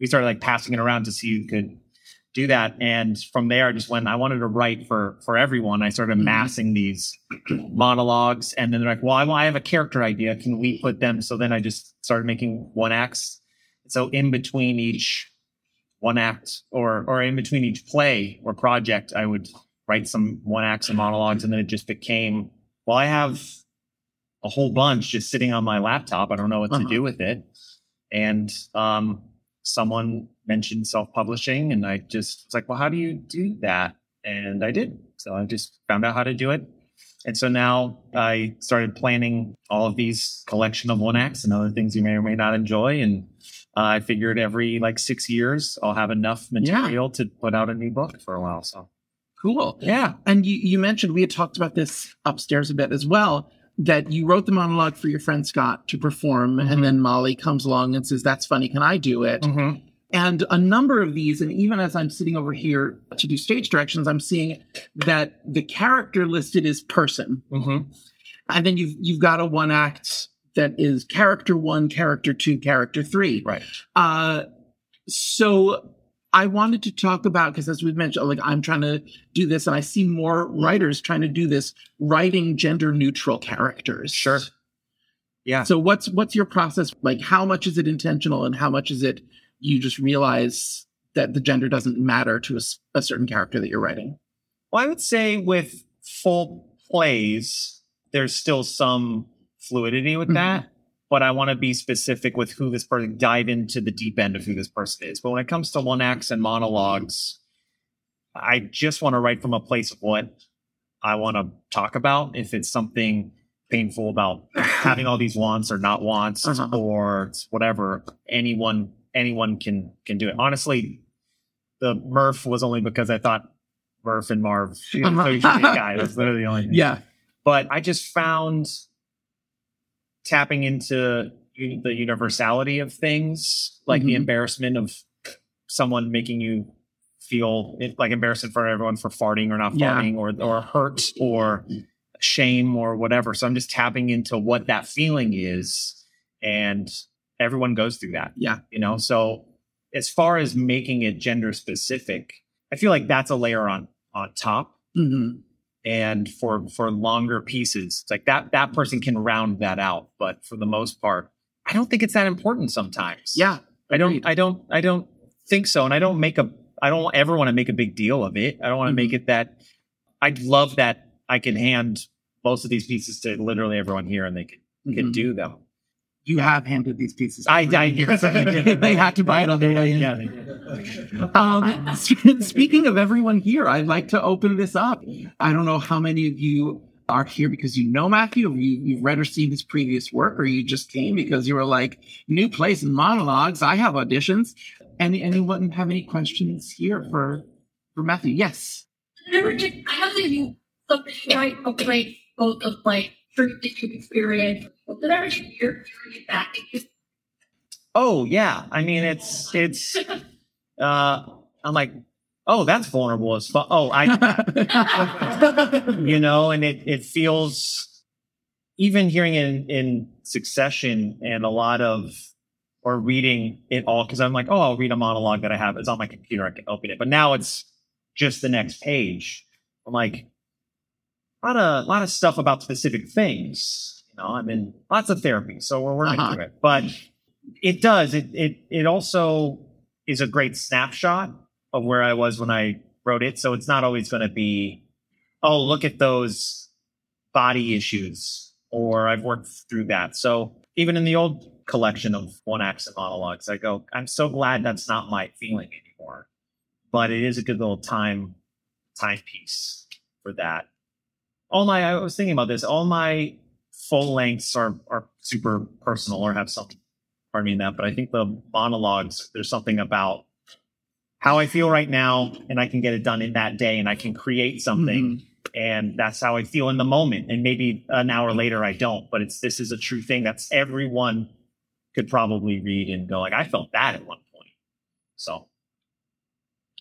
we started like passing it around to see who could do that. And from there, I just went. I wanted to write for for everyone. I started mm-hmm. amassing these monologues, and then they're like, "Well, I, I have a character idea. Can we put them?" So then I just started making one acts. So in between each one act, or or in between each play or project, I would write some one acts and monologues, and then it just became. Well, I have a whole bunch just sitting on my laptop. I don't know what to do with it. And um, someone mentioned self-publishing, and I just was like, "Well, how do you do that?" And I did. So I just found out how to do it. And so now I started planning all of these collection of one acts and other things you may or may not enjoy. And uh, I figured every like six years I'll have enough material to put out a new book for a while. So Cool. Yeah. And you, you mentioned we had talked about this upstairs a bit as well. That you wrote the monologue for your friend Scott to perform, and mm-hmm. then Molly comes along and says, "That's funny. Can I do it?" Mm-hmm. And a number of these, and even as I'm sitting over here to do stage directions, I'm seeing that the character listed is person, mm-hmm. and then you've you've got a one act that is character one, character two, character three. Right. Uh, so I wanted to talk about because as we've mentioned, like I'm trying to do this, and I see more writers trying to do this, writing gender neutral characters. Sure. Yeah. So what's what's your process like? How much is it intentional, and how much is it you just realize that the gender doesn't matter to a certain character that you're writing? Well, I would say with full plays, there's still some fluidity with mm-hmm. that, but I want to be specific with who this person, dive into the deep end of who this person is. But when it comes to one acts and monologues, I just want to write from a place of what I want to talk about. If it's something painful about having all these wants or not wants uh-huh. or whatever, anyone anyone can can do it. Honestly, the Murph was only because I thought Murph and Marv you know, so you should be a guy. That's literally the only thing. Yeah. But I just found tapping into the universality of things, like the Mhm. embarrassment of someone making you feel it, like embarrassment for everyone for farting or not Yeah. farting or or hurt or shame or whatever. So I'm just tapping into what that feeling is, and everyone goes through that. Yeah. You know, so as far as making it gender specific, I feel like that's a layer on on top Mm-hmm. And for for longer pieces. It's like that that person can round that out but for the most part i don't think it's that important sometimes. Yeah. i don't i don't i don't think so and i don't make a i don't ever want to make a big deal of it. I don't want to make it that i'd love that i can hand most of these pieces to literally everyone here and they can can Mhm. do them You have handed these pieces. i i yes, I did. they had to buy it on their way in. yeah. Um, speaking of everyone here, I'd like to open this up. I don't know how many of you are here because you know Matthew, or you, you've read or seen his previous work, or you just came because you were like, new place and monologues. I have auditions. Any anyone have any questions here for for Matthew? Yes. Never. I know that you write a great book of like predictive experience. But did ever get your get back? oh yeah i mean it's it's uh i'm like oh that's vulnerable as fuck oh i you know, and it it feels even hearing it in, in succession and a lot of or reading it all because I'm like, oh, I'll read a monologue that I have. It's on my computer. I can open it. But now it's just the next page. I'm like, a lot of a lot of stuff about specific things. Know, I'm in lots of therapy, so we're working Uh-huh. through it. But it does. It it it also is a great snapshot of where I was when I wrote it. So it's not always going to be, oh, look at those body issues, or I've worked through that. So even in the old collection of one acts and monologues, I go, I'm so glad that's not my feeling anymore. But it is a good little time timepiece for that. All my I was thinking about this, all my full lengths are are super personal or have some pardon me that, but I think the monologues, there's something about how I feel right now, and I can get it done in that day, and I can create something, mm-hmm. and that's how I feel in the moment. And maybe an hour later, I don't, but it's this is a true thing that's everyone could probably read and go like, I felt that at one point. So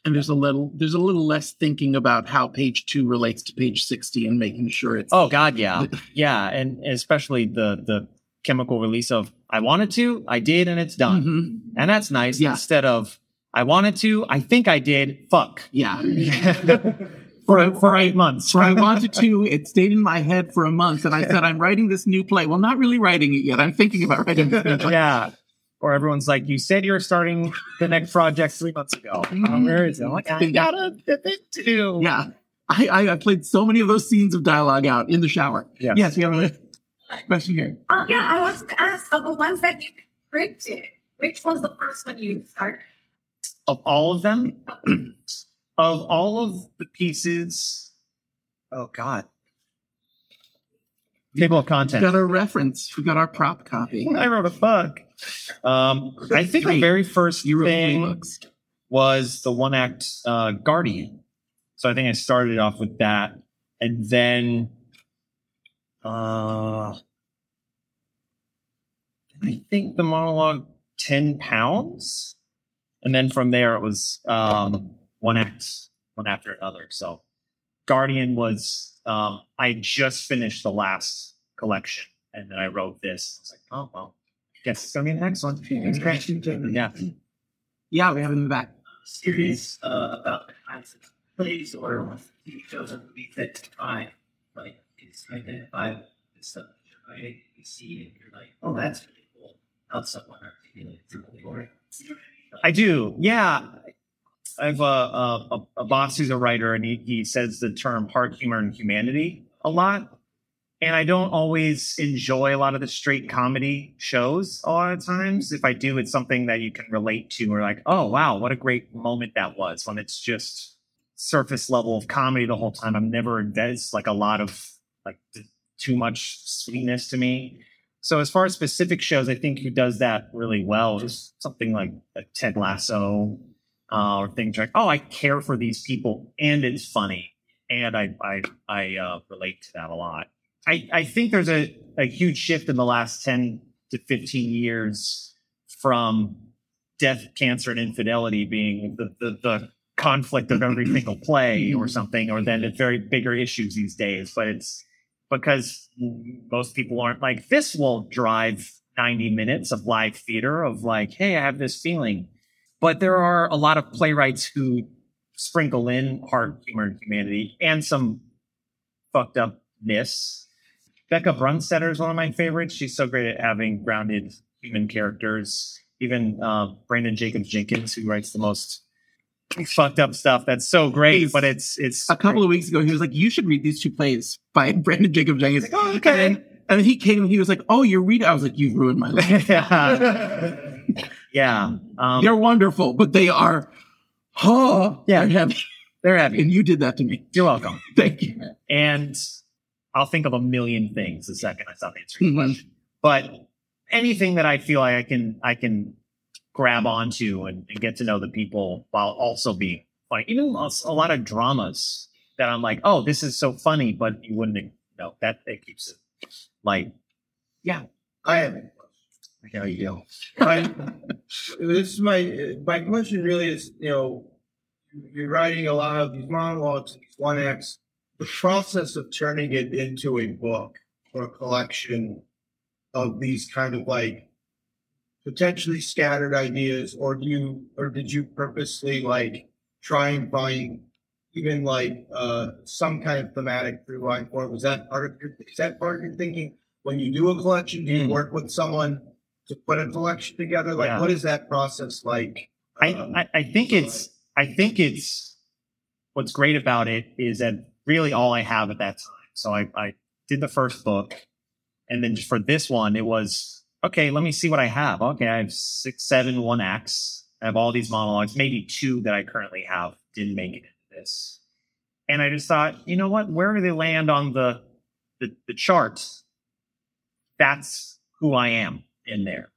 And there's a little there's a little less thinking about how page two relates to page sixty and making sure it's Oh God, yeah, yeah, and especially the the chemical release of I wanted to, I did, and it's done, Mhm. and that's nice. Instead of I wanted to, I think I did. Fuck. Yeah. for for eight months. For I wanted to, it stayed in my head for a month, and I said, I'm writing this new play. Well, not really writing it yet. I'm thinking about writing this new play. yeah. Or everyone's like, you said you were starting the next project three months ago. Oh, where is it? I'm like, I gotta pivot too. Yeah. I, I, I played so many of those scenes of dialogue out in the shower. Yes. Yes, we have a question here. Uh, yeah, I was to ask of the ones that you printed, which was the first one you started? Of all of them, of all of the pieces, oh God. Table of contents. We got our reference. We got our prop copy. I wrote a book. Um, I think the very first You thing books. was the one act uh, Guardian. So I think I started off with that, and then uh, I think the monologue ten pounds, and then from there it was um, one act, one after another. So Guardian was um, I just finished the last collection, and then I wrote this. I was like, oh well, guess it's gonna be the next one. It's. Yeah. Yeah, we have it in the back. series uh, about the kinds of plays or TV shows and movies that define, like, it's identify with stuff that you're writing, you see it, you're like, oh, that's really cool. How someone articulates it for it. I do. Yeah. I have a, uh, uh, a, a boss who's a writer, and he, he says the term heart, humor, and humanity a lot. And I don't always enjoy a lot of the straight comedy shows a lot of times. If I do, it's something that you can relate to or like, oh, wow, what a great moment that was when it's just surface level of comedy the whole time. I'm never, there's like a lot of like too much sweetness to me. So as far as specific shows, I think who does that really well is something like, like Ted Lasso, uh, or things like, oh, I care for these people and it's funny, and I I I uh, relate to that a lot. I I think there's a a huge shift in the last ten to fifteen years from death, cancer, and infidelity being the the, the conflict of every single play or something, or then it's very bigger issues these days. But it's because most people aren't like this will drive 90 minutes of live theater of like, hey, I have this feeling. But there are a lot of playwrights who sprinkle in hard humor, and humanity and some fucked upness. Bekah Brunstetter is one of my favorites. She's so great at having grounded human characters. Even uh, Branden Jacobs Jenkins, who writes the most fucked up stuff. That's so great, but it's it's A couple of weeks ago, he was like, "You should read these two plays by Branden Jacob Jenkins." oh, okay. And then, and then he came and he was like, "Oh, you're reading?" I was like, "You've ruined my life." yeah. yeah. Um, They're wonderful, but they are, oh, Yeah. they're heavy. they're heavy. And you did that to me. You're welcome. Thank you. And I'll think of a million things the second I stop answering. Mhm. questions. But anything that I feel like I can I can grab onto and, and get to know the people while also being funny. Even a a lot of dramas that I'm like, oh, this is so funny, but you wouldn't know that it keeps it light. Yeah. I have. How you? I, this is my my question. Really is you know you're writing a lot of these monologues, these one acts. The process of turning it into a book or a collection of these kind of like potentially scattered ideas, or do you or did you purposely like try and find even like uh some kind of thematic through line for it? Was that part of your is that part of your thinking when you do a collection? Do you work with someone to put a collection together? Like, Yeah. what is that process like? I, Um, I, I think it's I think it's what's great about it is that really all I have at that time. So I, I did the first book and then for this one it was okay, let me see what I have. Okay, I have six, seven one acts. I have all these monologues, maybe two that I currently have didn't make it into this. And I just thought, you know what, where do they land on the the, the charts? That's who I am in there.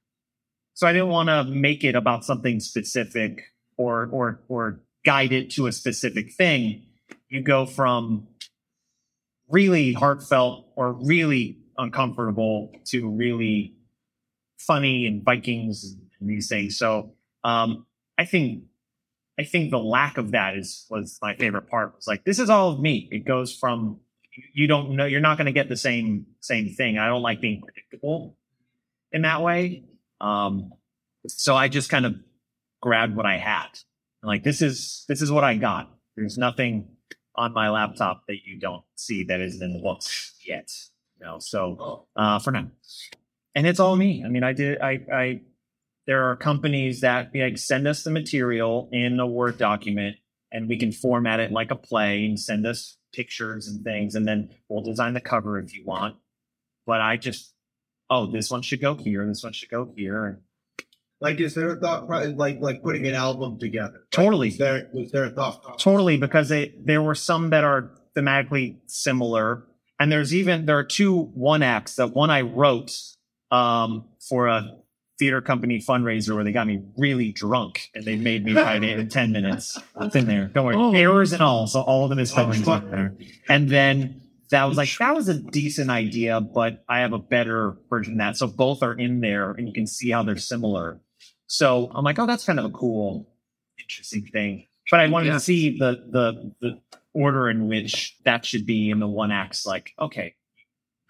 So I didn't want to make it about something specific or or or guide it to a specific thing. You go from really heartfelt or really uncomfortable to really funny and Vikings and these things. So um, I think I think the lack of that is was my favorite part. Was like this is all of me. It goes from you don't know you're not going to get the same same thing. I don't like being predictable in that way. Um, so I just kind of grabbed what I had. Like this is this is what I got. There's nothing on my laptop that you don't see that isn't in the books yet. You know, so uh, for now, and it's all me. I mean, I did. I I there are companies that like send us the material in a Word document, and we can format it like a play and send us pictures and things, and then we'll design the cover if you want. But I just, oh, this one should go here, and this one should go here, and Like, is there a thought, pro- like, like putting an album together? Totally. Was there, was there a thought? process? Totally, because they there were some that are thematically similar, and there's even there are two one acts. That one I wrote um, for a theater company fundraiser where they got me really drunk and they made me write it in ten minutes. It's in there. Don't worry, Oh. errors and all. So all of them is fundraisers in there. And then that was like that was a decent idea, but I have a better version of that. So both are in there, and you can see how they're similar. So I'm like, oh, that's kind of a cool, interesting thing. But I wanted Yeah. to see the the the order in which that should be in the one acts. Like, okay,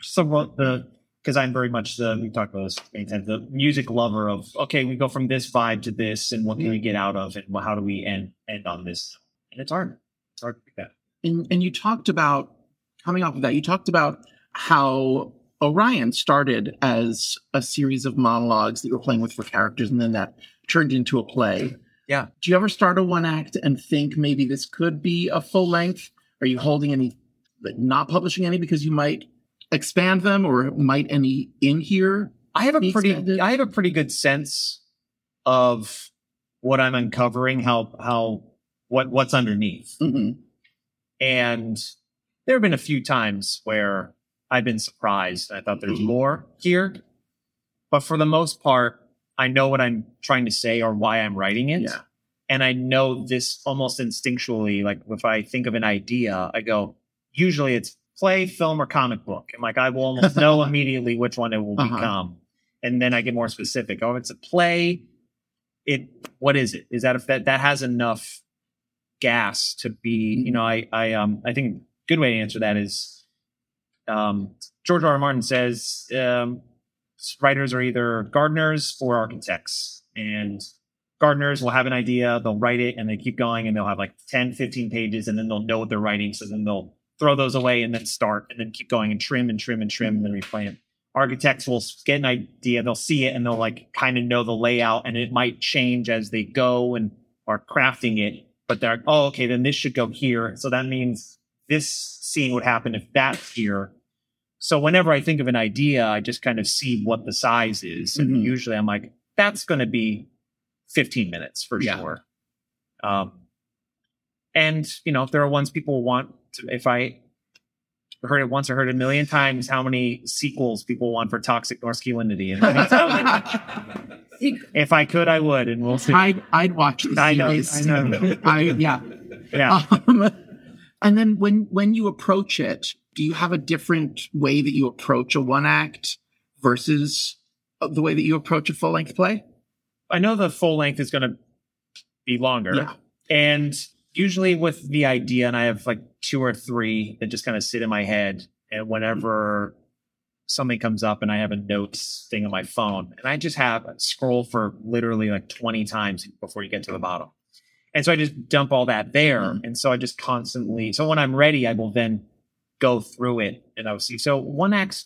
so what the because I'm very much the we talked about this many times, the music lover of okay, we go from this vibe to this, and what can we get out of it? Well, how do we end end on this? And it's hard. It's hard to do that. And, and you talked about coming off of that. You talked about how Orion started as a series of monologues that you were playing with for characters, and then that turned into a play. Yeah. Do you ever start a one act and think maybe this could be a full length? Are you holding any, like, not publishing any because you might expand them, or might any in here? I have a pretty expanded? I have a pretty good sense of what I'm uncovering, how how what what's underneath. Mhm. And there have been a few times where I've been surprised. I thought there's more here. But for the most part, I know what I'm trying to say or why I'm writing it. Yeah. And I know this almost instinctually. Like if I think of an idea, I go, usually it's play, film, or comic book. And like I will almost know immediately which one it will Uh-huh. become. And then I get more specific. Oh, it's a play. It what is it? Is that if that that has enough gas to be, you know, I I um I think good way to answer that is um George R. R. Martin says um writers are either gardeners or architects. And gardeners will have an idea, they'll write it and they keep going and they'll have like 10, 15 pages and then they'll know what they're writing. So then they'll throw those away and then start and then keep going and trim and trim and trim and then replay it. Architects will get an idea, they'll see it and they'll like kind of know the layout and it might change as they go and are crafting it. But they're, oh, okay, then this should go here. So that means this scene would happen if that's here. So whenever I think of an idea, I just kind of see what the size is. And Mhm. usually I'm like, that's going to be 15 minutes for Yeah. sure. Um, and, you know, if there are ones people want to, if I heard it once or heard it a million times, how many sequels people want for Toxic Masculinity. And if I could, I would. And we'll see. I'd, I'd watch the I know. I know. I, yeah. Yeah. Um, and then when when you approach it, do you have a different way that you approach a one act versus the way that you approach a full length play? I know the full length is going to be longer. Yeah. And usually with the idea, and I have like two or three that just kind of sit in my head. And whenever something comes up and I have a notes thing on my phone, and I just have scroll for literally like 20 times before you get to the bottom. And so I just dump all that there. Mm-hmm. And so I just constantly, so when I'm ready, I will then go through it and I'll see. So one X,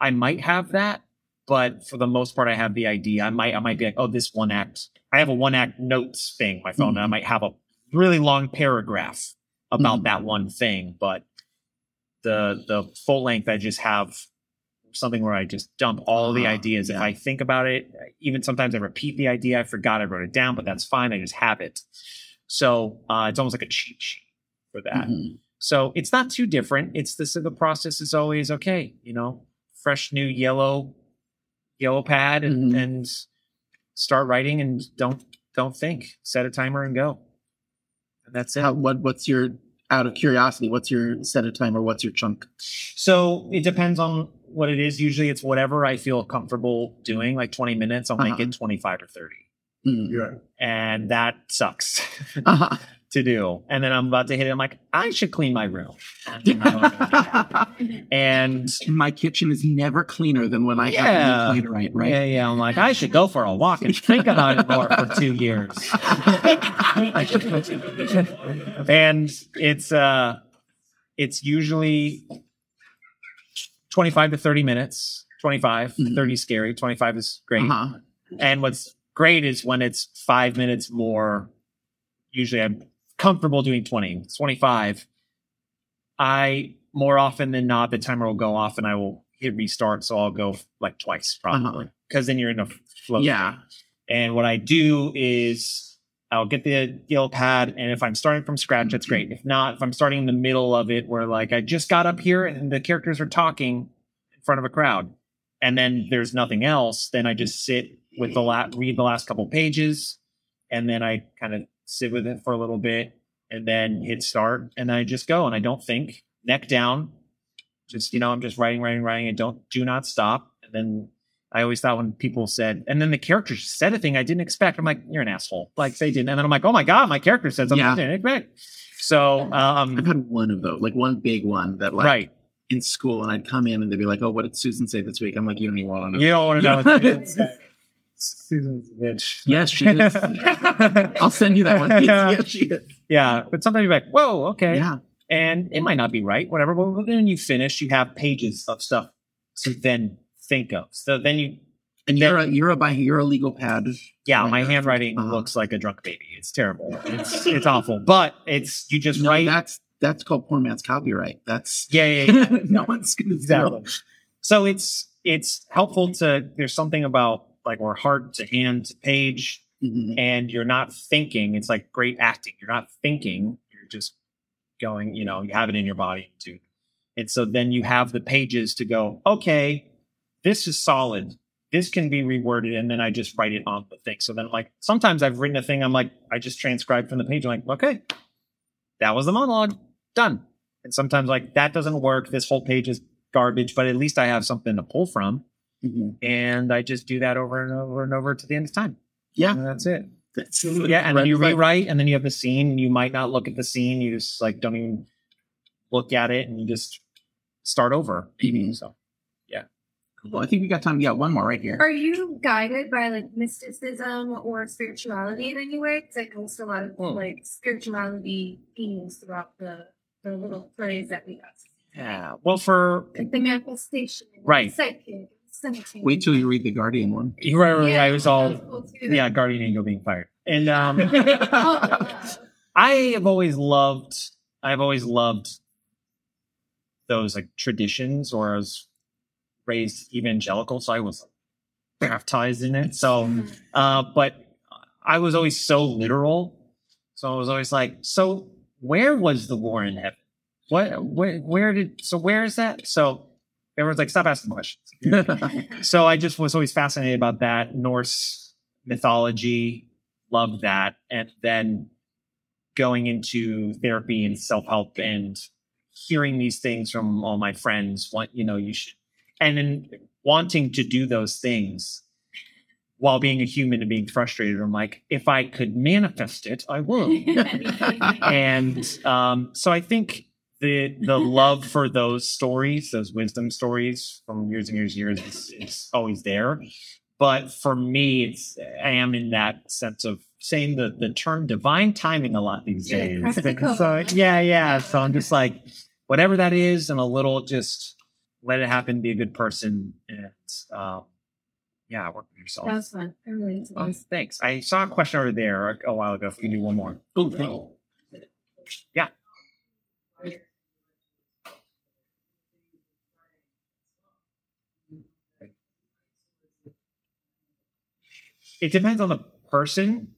I might have that, but for the most part, I have the idea. I might, I might be like, oh, this one act. I have a one act notes thing my phone, and I might have a really long paragraph about mm-hmm. that one thing. But the the full length, I just have something where I just dump all the ah, ideas. If I think about it, even sometimes I repeat the idea. I forgot I wrote it down, but that's fine. I just have it. So uh, it's almost like a cheat sheet for that. Mm-hmm. So it's not too different. It's this the process is always okay, you know, fresh new yellow yellow pad and, mm-hmm. and start writing and don't don't think. Set a timer and go. And that's it. How, what what's your out of curiosity? What's your set a timer? What's your chunk? So it depends on what it is. Usually it's whatever I feel comfortable doing, like 20 minutes, I'll make Uh-huh. it 25 or 30. Yeah. And that sucks Uh-huh. to do. And then I'm about to hit it. I'm like, I should clean my room. and my kitchen is never cleaner than when I Yeah. have to clean it right, right? Yeah, yeah. I'm like, I should go for a walk and think about it more for two years. and it's uh it's usually 25 to 30 minutes. 25 30 is scary. 25 is great. Uh-huh. and what's great is when it's five minutes more usually i'm comfortable doing 20 It's 25 i more often than not the timer will go off and i will hit restart so i'll go like twice probably. Because then you're in a flow Yeah. and what I do is I'll get the guild pad, and if I'm starting from scratch, that's great. Mm-hmm. If not, if I'm starting in the middle of it, where like I just got up here and the characters are talking in front of a crowd, and then there's nothing else, then I just sit with the la- read the last couple pages, and then I kind of sit with it for a little bit, and then hit start, and I just go, and I don't think, neck down, just you know, I'm just writing, writing, writing, and don't do not stop, and then I always thought when people said, and then the character said a thing I didn't expect. I'm like, you're an asshole. Like they didn't. And then I'm like, oh my God, my character said something Yeah. I didn't expect. So, um, I've had one of those, like one big one that like right. in school, and I'd come in and they'd be like, "Oh, what did Susan say this week?" I'm like, "You don't even want to know." You don't want to know what Susan's a bitch. Yes, she is. I'll send you that one. Yeah. Yes, she is. Yeah. But sometimes you're like, whoa, okay. Yeah. And it might not be right, whatever. But then you finish, you have pages of stuff to then think of. So then you, And you're a you're a by you're a legal pad. yeah, my handwriting Uh-huh. looks like a drunk baby. It's terrible. It's, it's awful. But it's, you just No, write. that's that's called poor man's copyright. That's Yeah, yeah, yeah. no one's gonna. Exactly. So it's it's helpful to there's something about like we're hard to hand to page Mhm. and you're not thinking. It's like great acting. You're not thinking. You're just going, you know, you have it in your body too. And so then you have the pages to go, okay, this is solid. This can be reworded. And then I just write it on the thing. So then like, sometimes I've written a thing, I'm like, I just transcribed from the page. I'm like, okay, that was the monologue. Done. And sometimes like that doesn't work. This whole page is garbage, but at least I have something to pull from. Mhm. And I just do that over and over and over to the end of time. Yeah. And that's it. That's Yeah, and then you Red flag. rewrite, and then you have the scene. You might not look at the scene. You just like don't even look at it, and you just start over. Mhm. So Cool. I think we got time. Yeah, one more right here. Are you guided by like mysticism or spirituality in any way? Because I noticed a lot of Hmm. like spirituality themes throughout the, the little plays that we got. yeah. Well, for Like the manifestation, Right. The psychic, cemetery. Wait till you read the Guardian one. you're right, right, Yeah, I was all was cool too. yeah, Guardian Angel being fired, and um, I have always loved. I've always loved those like traditions, or I was raised evangelical, so I was baptized in it. So, uh, but I was always so literal. So I was always like, so where was the war in heaven? What, where, where did, so where is that? So everyone's like, stop asking questions. so I just was always fascinated about that Norse mythology, loved that. And then going into therapy and self help and hearing these things from all my friends, what, you know, you should, and then wanting to do those things while being a human and being frustrated. I'm like, if I could manifest it, I would. and um, so I think the the love for those stories, those wisdom stories from years and years and years, is, is always there. But for me, it's I am in that sense of saying the the term divine timing a lot these days. practical. So yeah, yeah. So I'm just like whatever that is, and a little just let it happen. Be a good person, and um, yeah, work with yourself. that was fun. I really enjoyed Oh, it. thanks. I saw a question over there a, a while ago. If you do one more. Oh, thank you. Yeah. It depends on the person.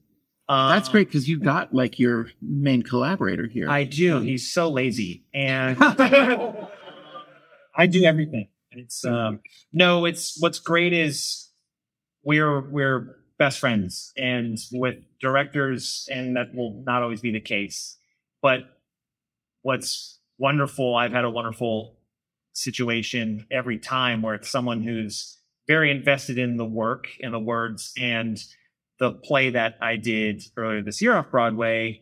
Uh, That's great because you got like your main collaborator here. I do. He's so lazy, and I do everything. It's um no. It's what's great is we're we're best friends and with directors, and that will not always be the case. But what's wonderful, I've had a wonderful situation every time where it's someone who's very invested in the work and the words and the play that I did earlier this year off Broadway,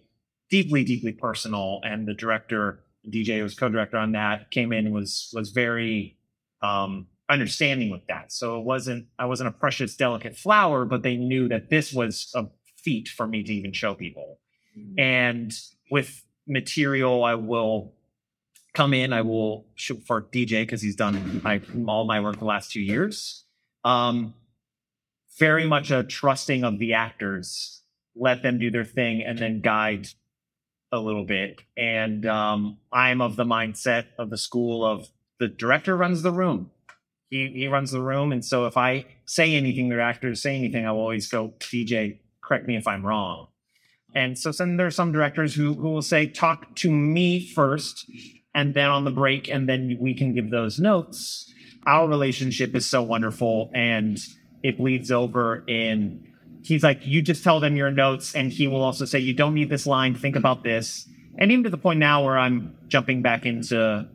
deeply, deeply personal. And the director, DJ, was co-director on that, came in and was was very um, understanding with that. So it wasn't I wasn't a precious, delicate flower, but they knew that this was a feat for me to even show people. And with material, I will come in. I will shoot for DJ because he's done my, all my work the last two years. Um, very much a trusting of the actors, let them do their thing, and then guide a little bit. And um, I'm of the mindset of the school of the director runs the room. He he runs the room, and so if I say anything, the actors say anything, I will always go, DJ, correct me if I'm wrong. And so then there are some directors who who will say, talk to me first, and then on the break, and then we can give those notes. Our relationship is so wonderful, and it bleeds over in he's like, you just tell them your notes, and he will also say, you don't need this line, think about this. And even to the point now where I'm jumping back into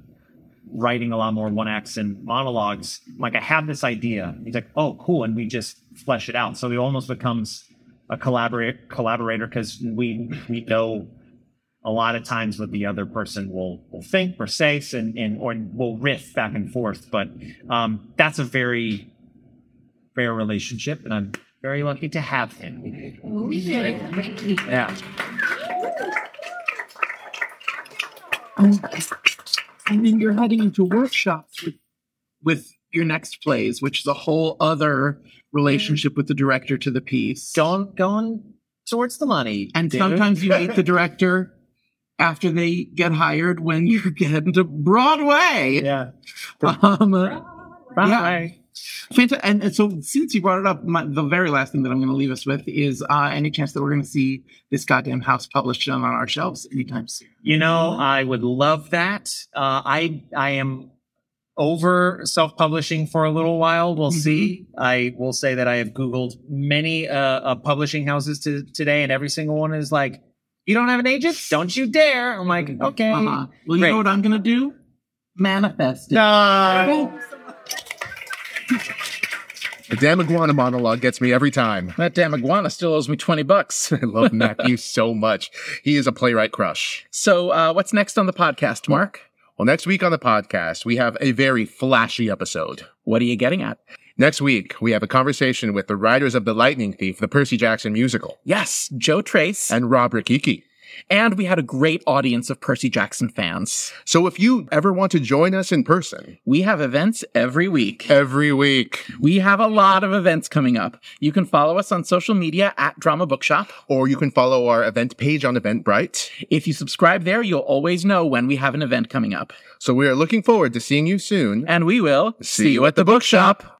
writing a lot more one acts and monologues, like I have this idea. He's like, oh, cool, and we just flesh it out. So it almost becomes a collaborate collaborator because we we know a lot of times what the other person will will think or say and, and or will riff back and forth. But um, that's a very fair relationship, and I'm very lucky to have him. Yeah. And then you're heading into workshops with, with your next plays, which is a whole other relationship with the director to the piece. Going going towards the money. And dude. sometimes you meet the director after they get hired when you get into Broadway. Yeah. Um, Broadway. Fanta- and, and so since you brought it up, my, the very last thing that I'm going to leave us with is uh, any chance that we're going to see this goddamn house published on our shelves anytime soon. You know, I would love that. Uh, I I am over self-publishing for a little while. We'll see. I will say that I have Googled many uh, uh, publishing houses to, today, and every single one is like, "You don't have an agent? Don't you dare!" I'm like, "Okay." Uh-huh. Well, you Great. know what I'm going to do? Manifest it. No. The damn iguana monologue gets me every time. That damn iguana still owes me 20 bucks. I love Matthew so much. He is a playwright crush. So, uh, what's next on the podcast, Mark? Well, next week on the podcast, we have a very flashy episode. What are you getting at? Next week, we have a conversation with the writers of The Lightning Thief, the Percy Jackson musical, Yes, Joe Tracz. and Rob Rokicki. And we had a great audience of Percy Jackson fans. So if you ever want to join us in person, We have events every week. every week, We have a lot of events coming up. You can follow us on social media at Drama Bookshop. or you can follow our event page on Eventbrite. If you subscribe there, you'll always know when we have an event coming up. So we are looking forward to seeing you soon. And we will See you at the bookshop.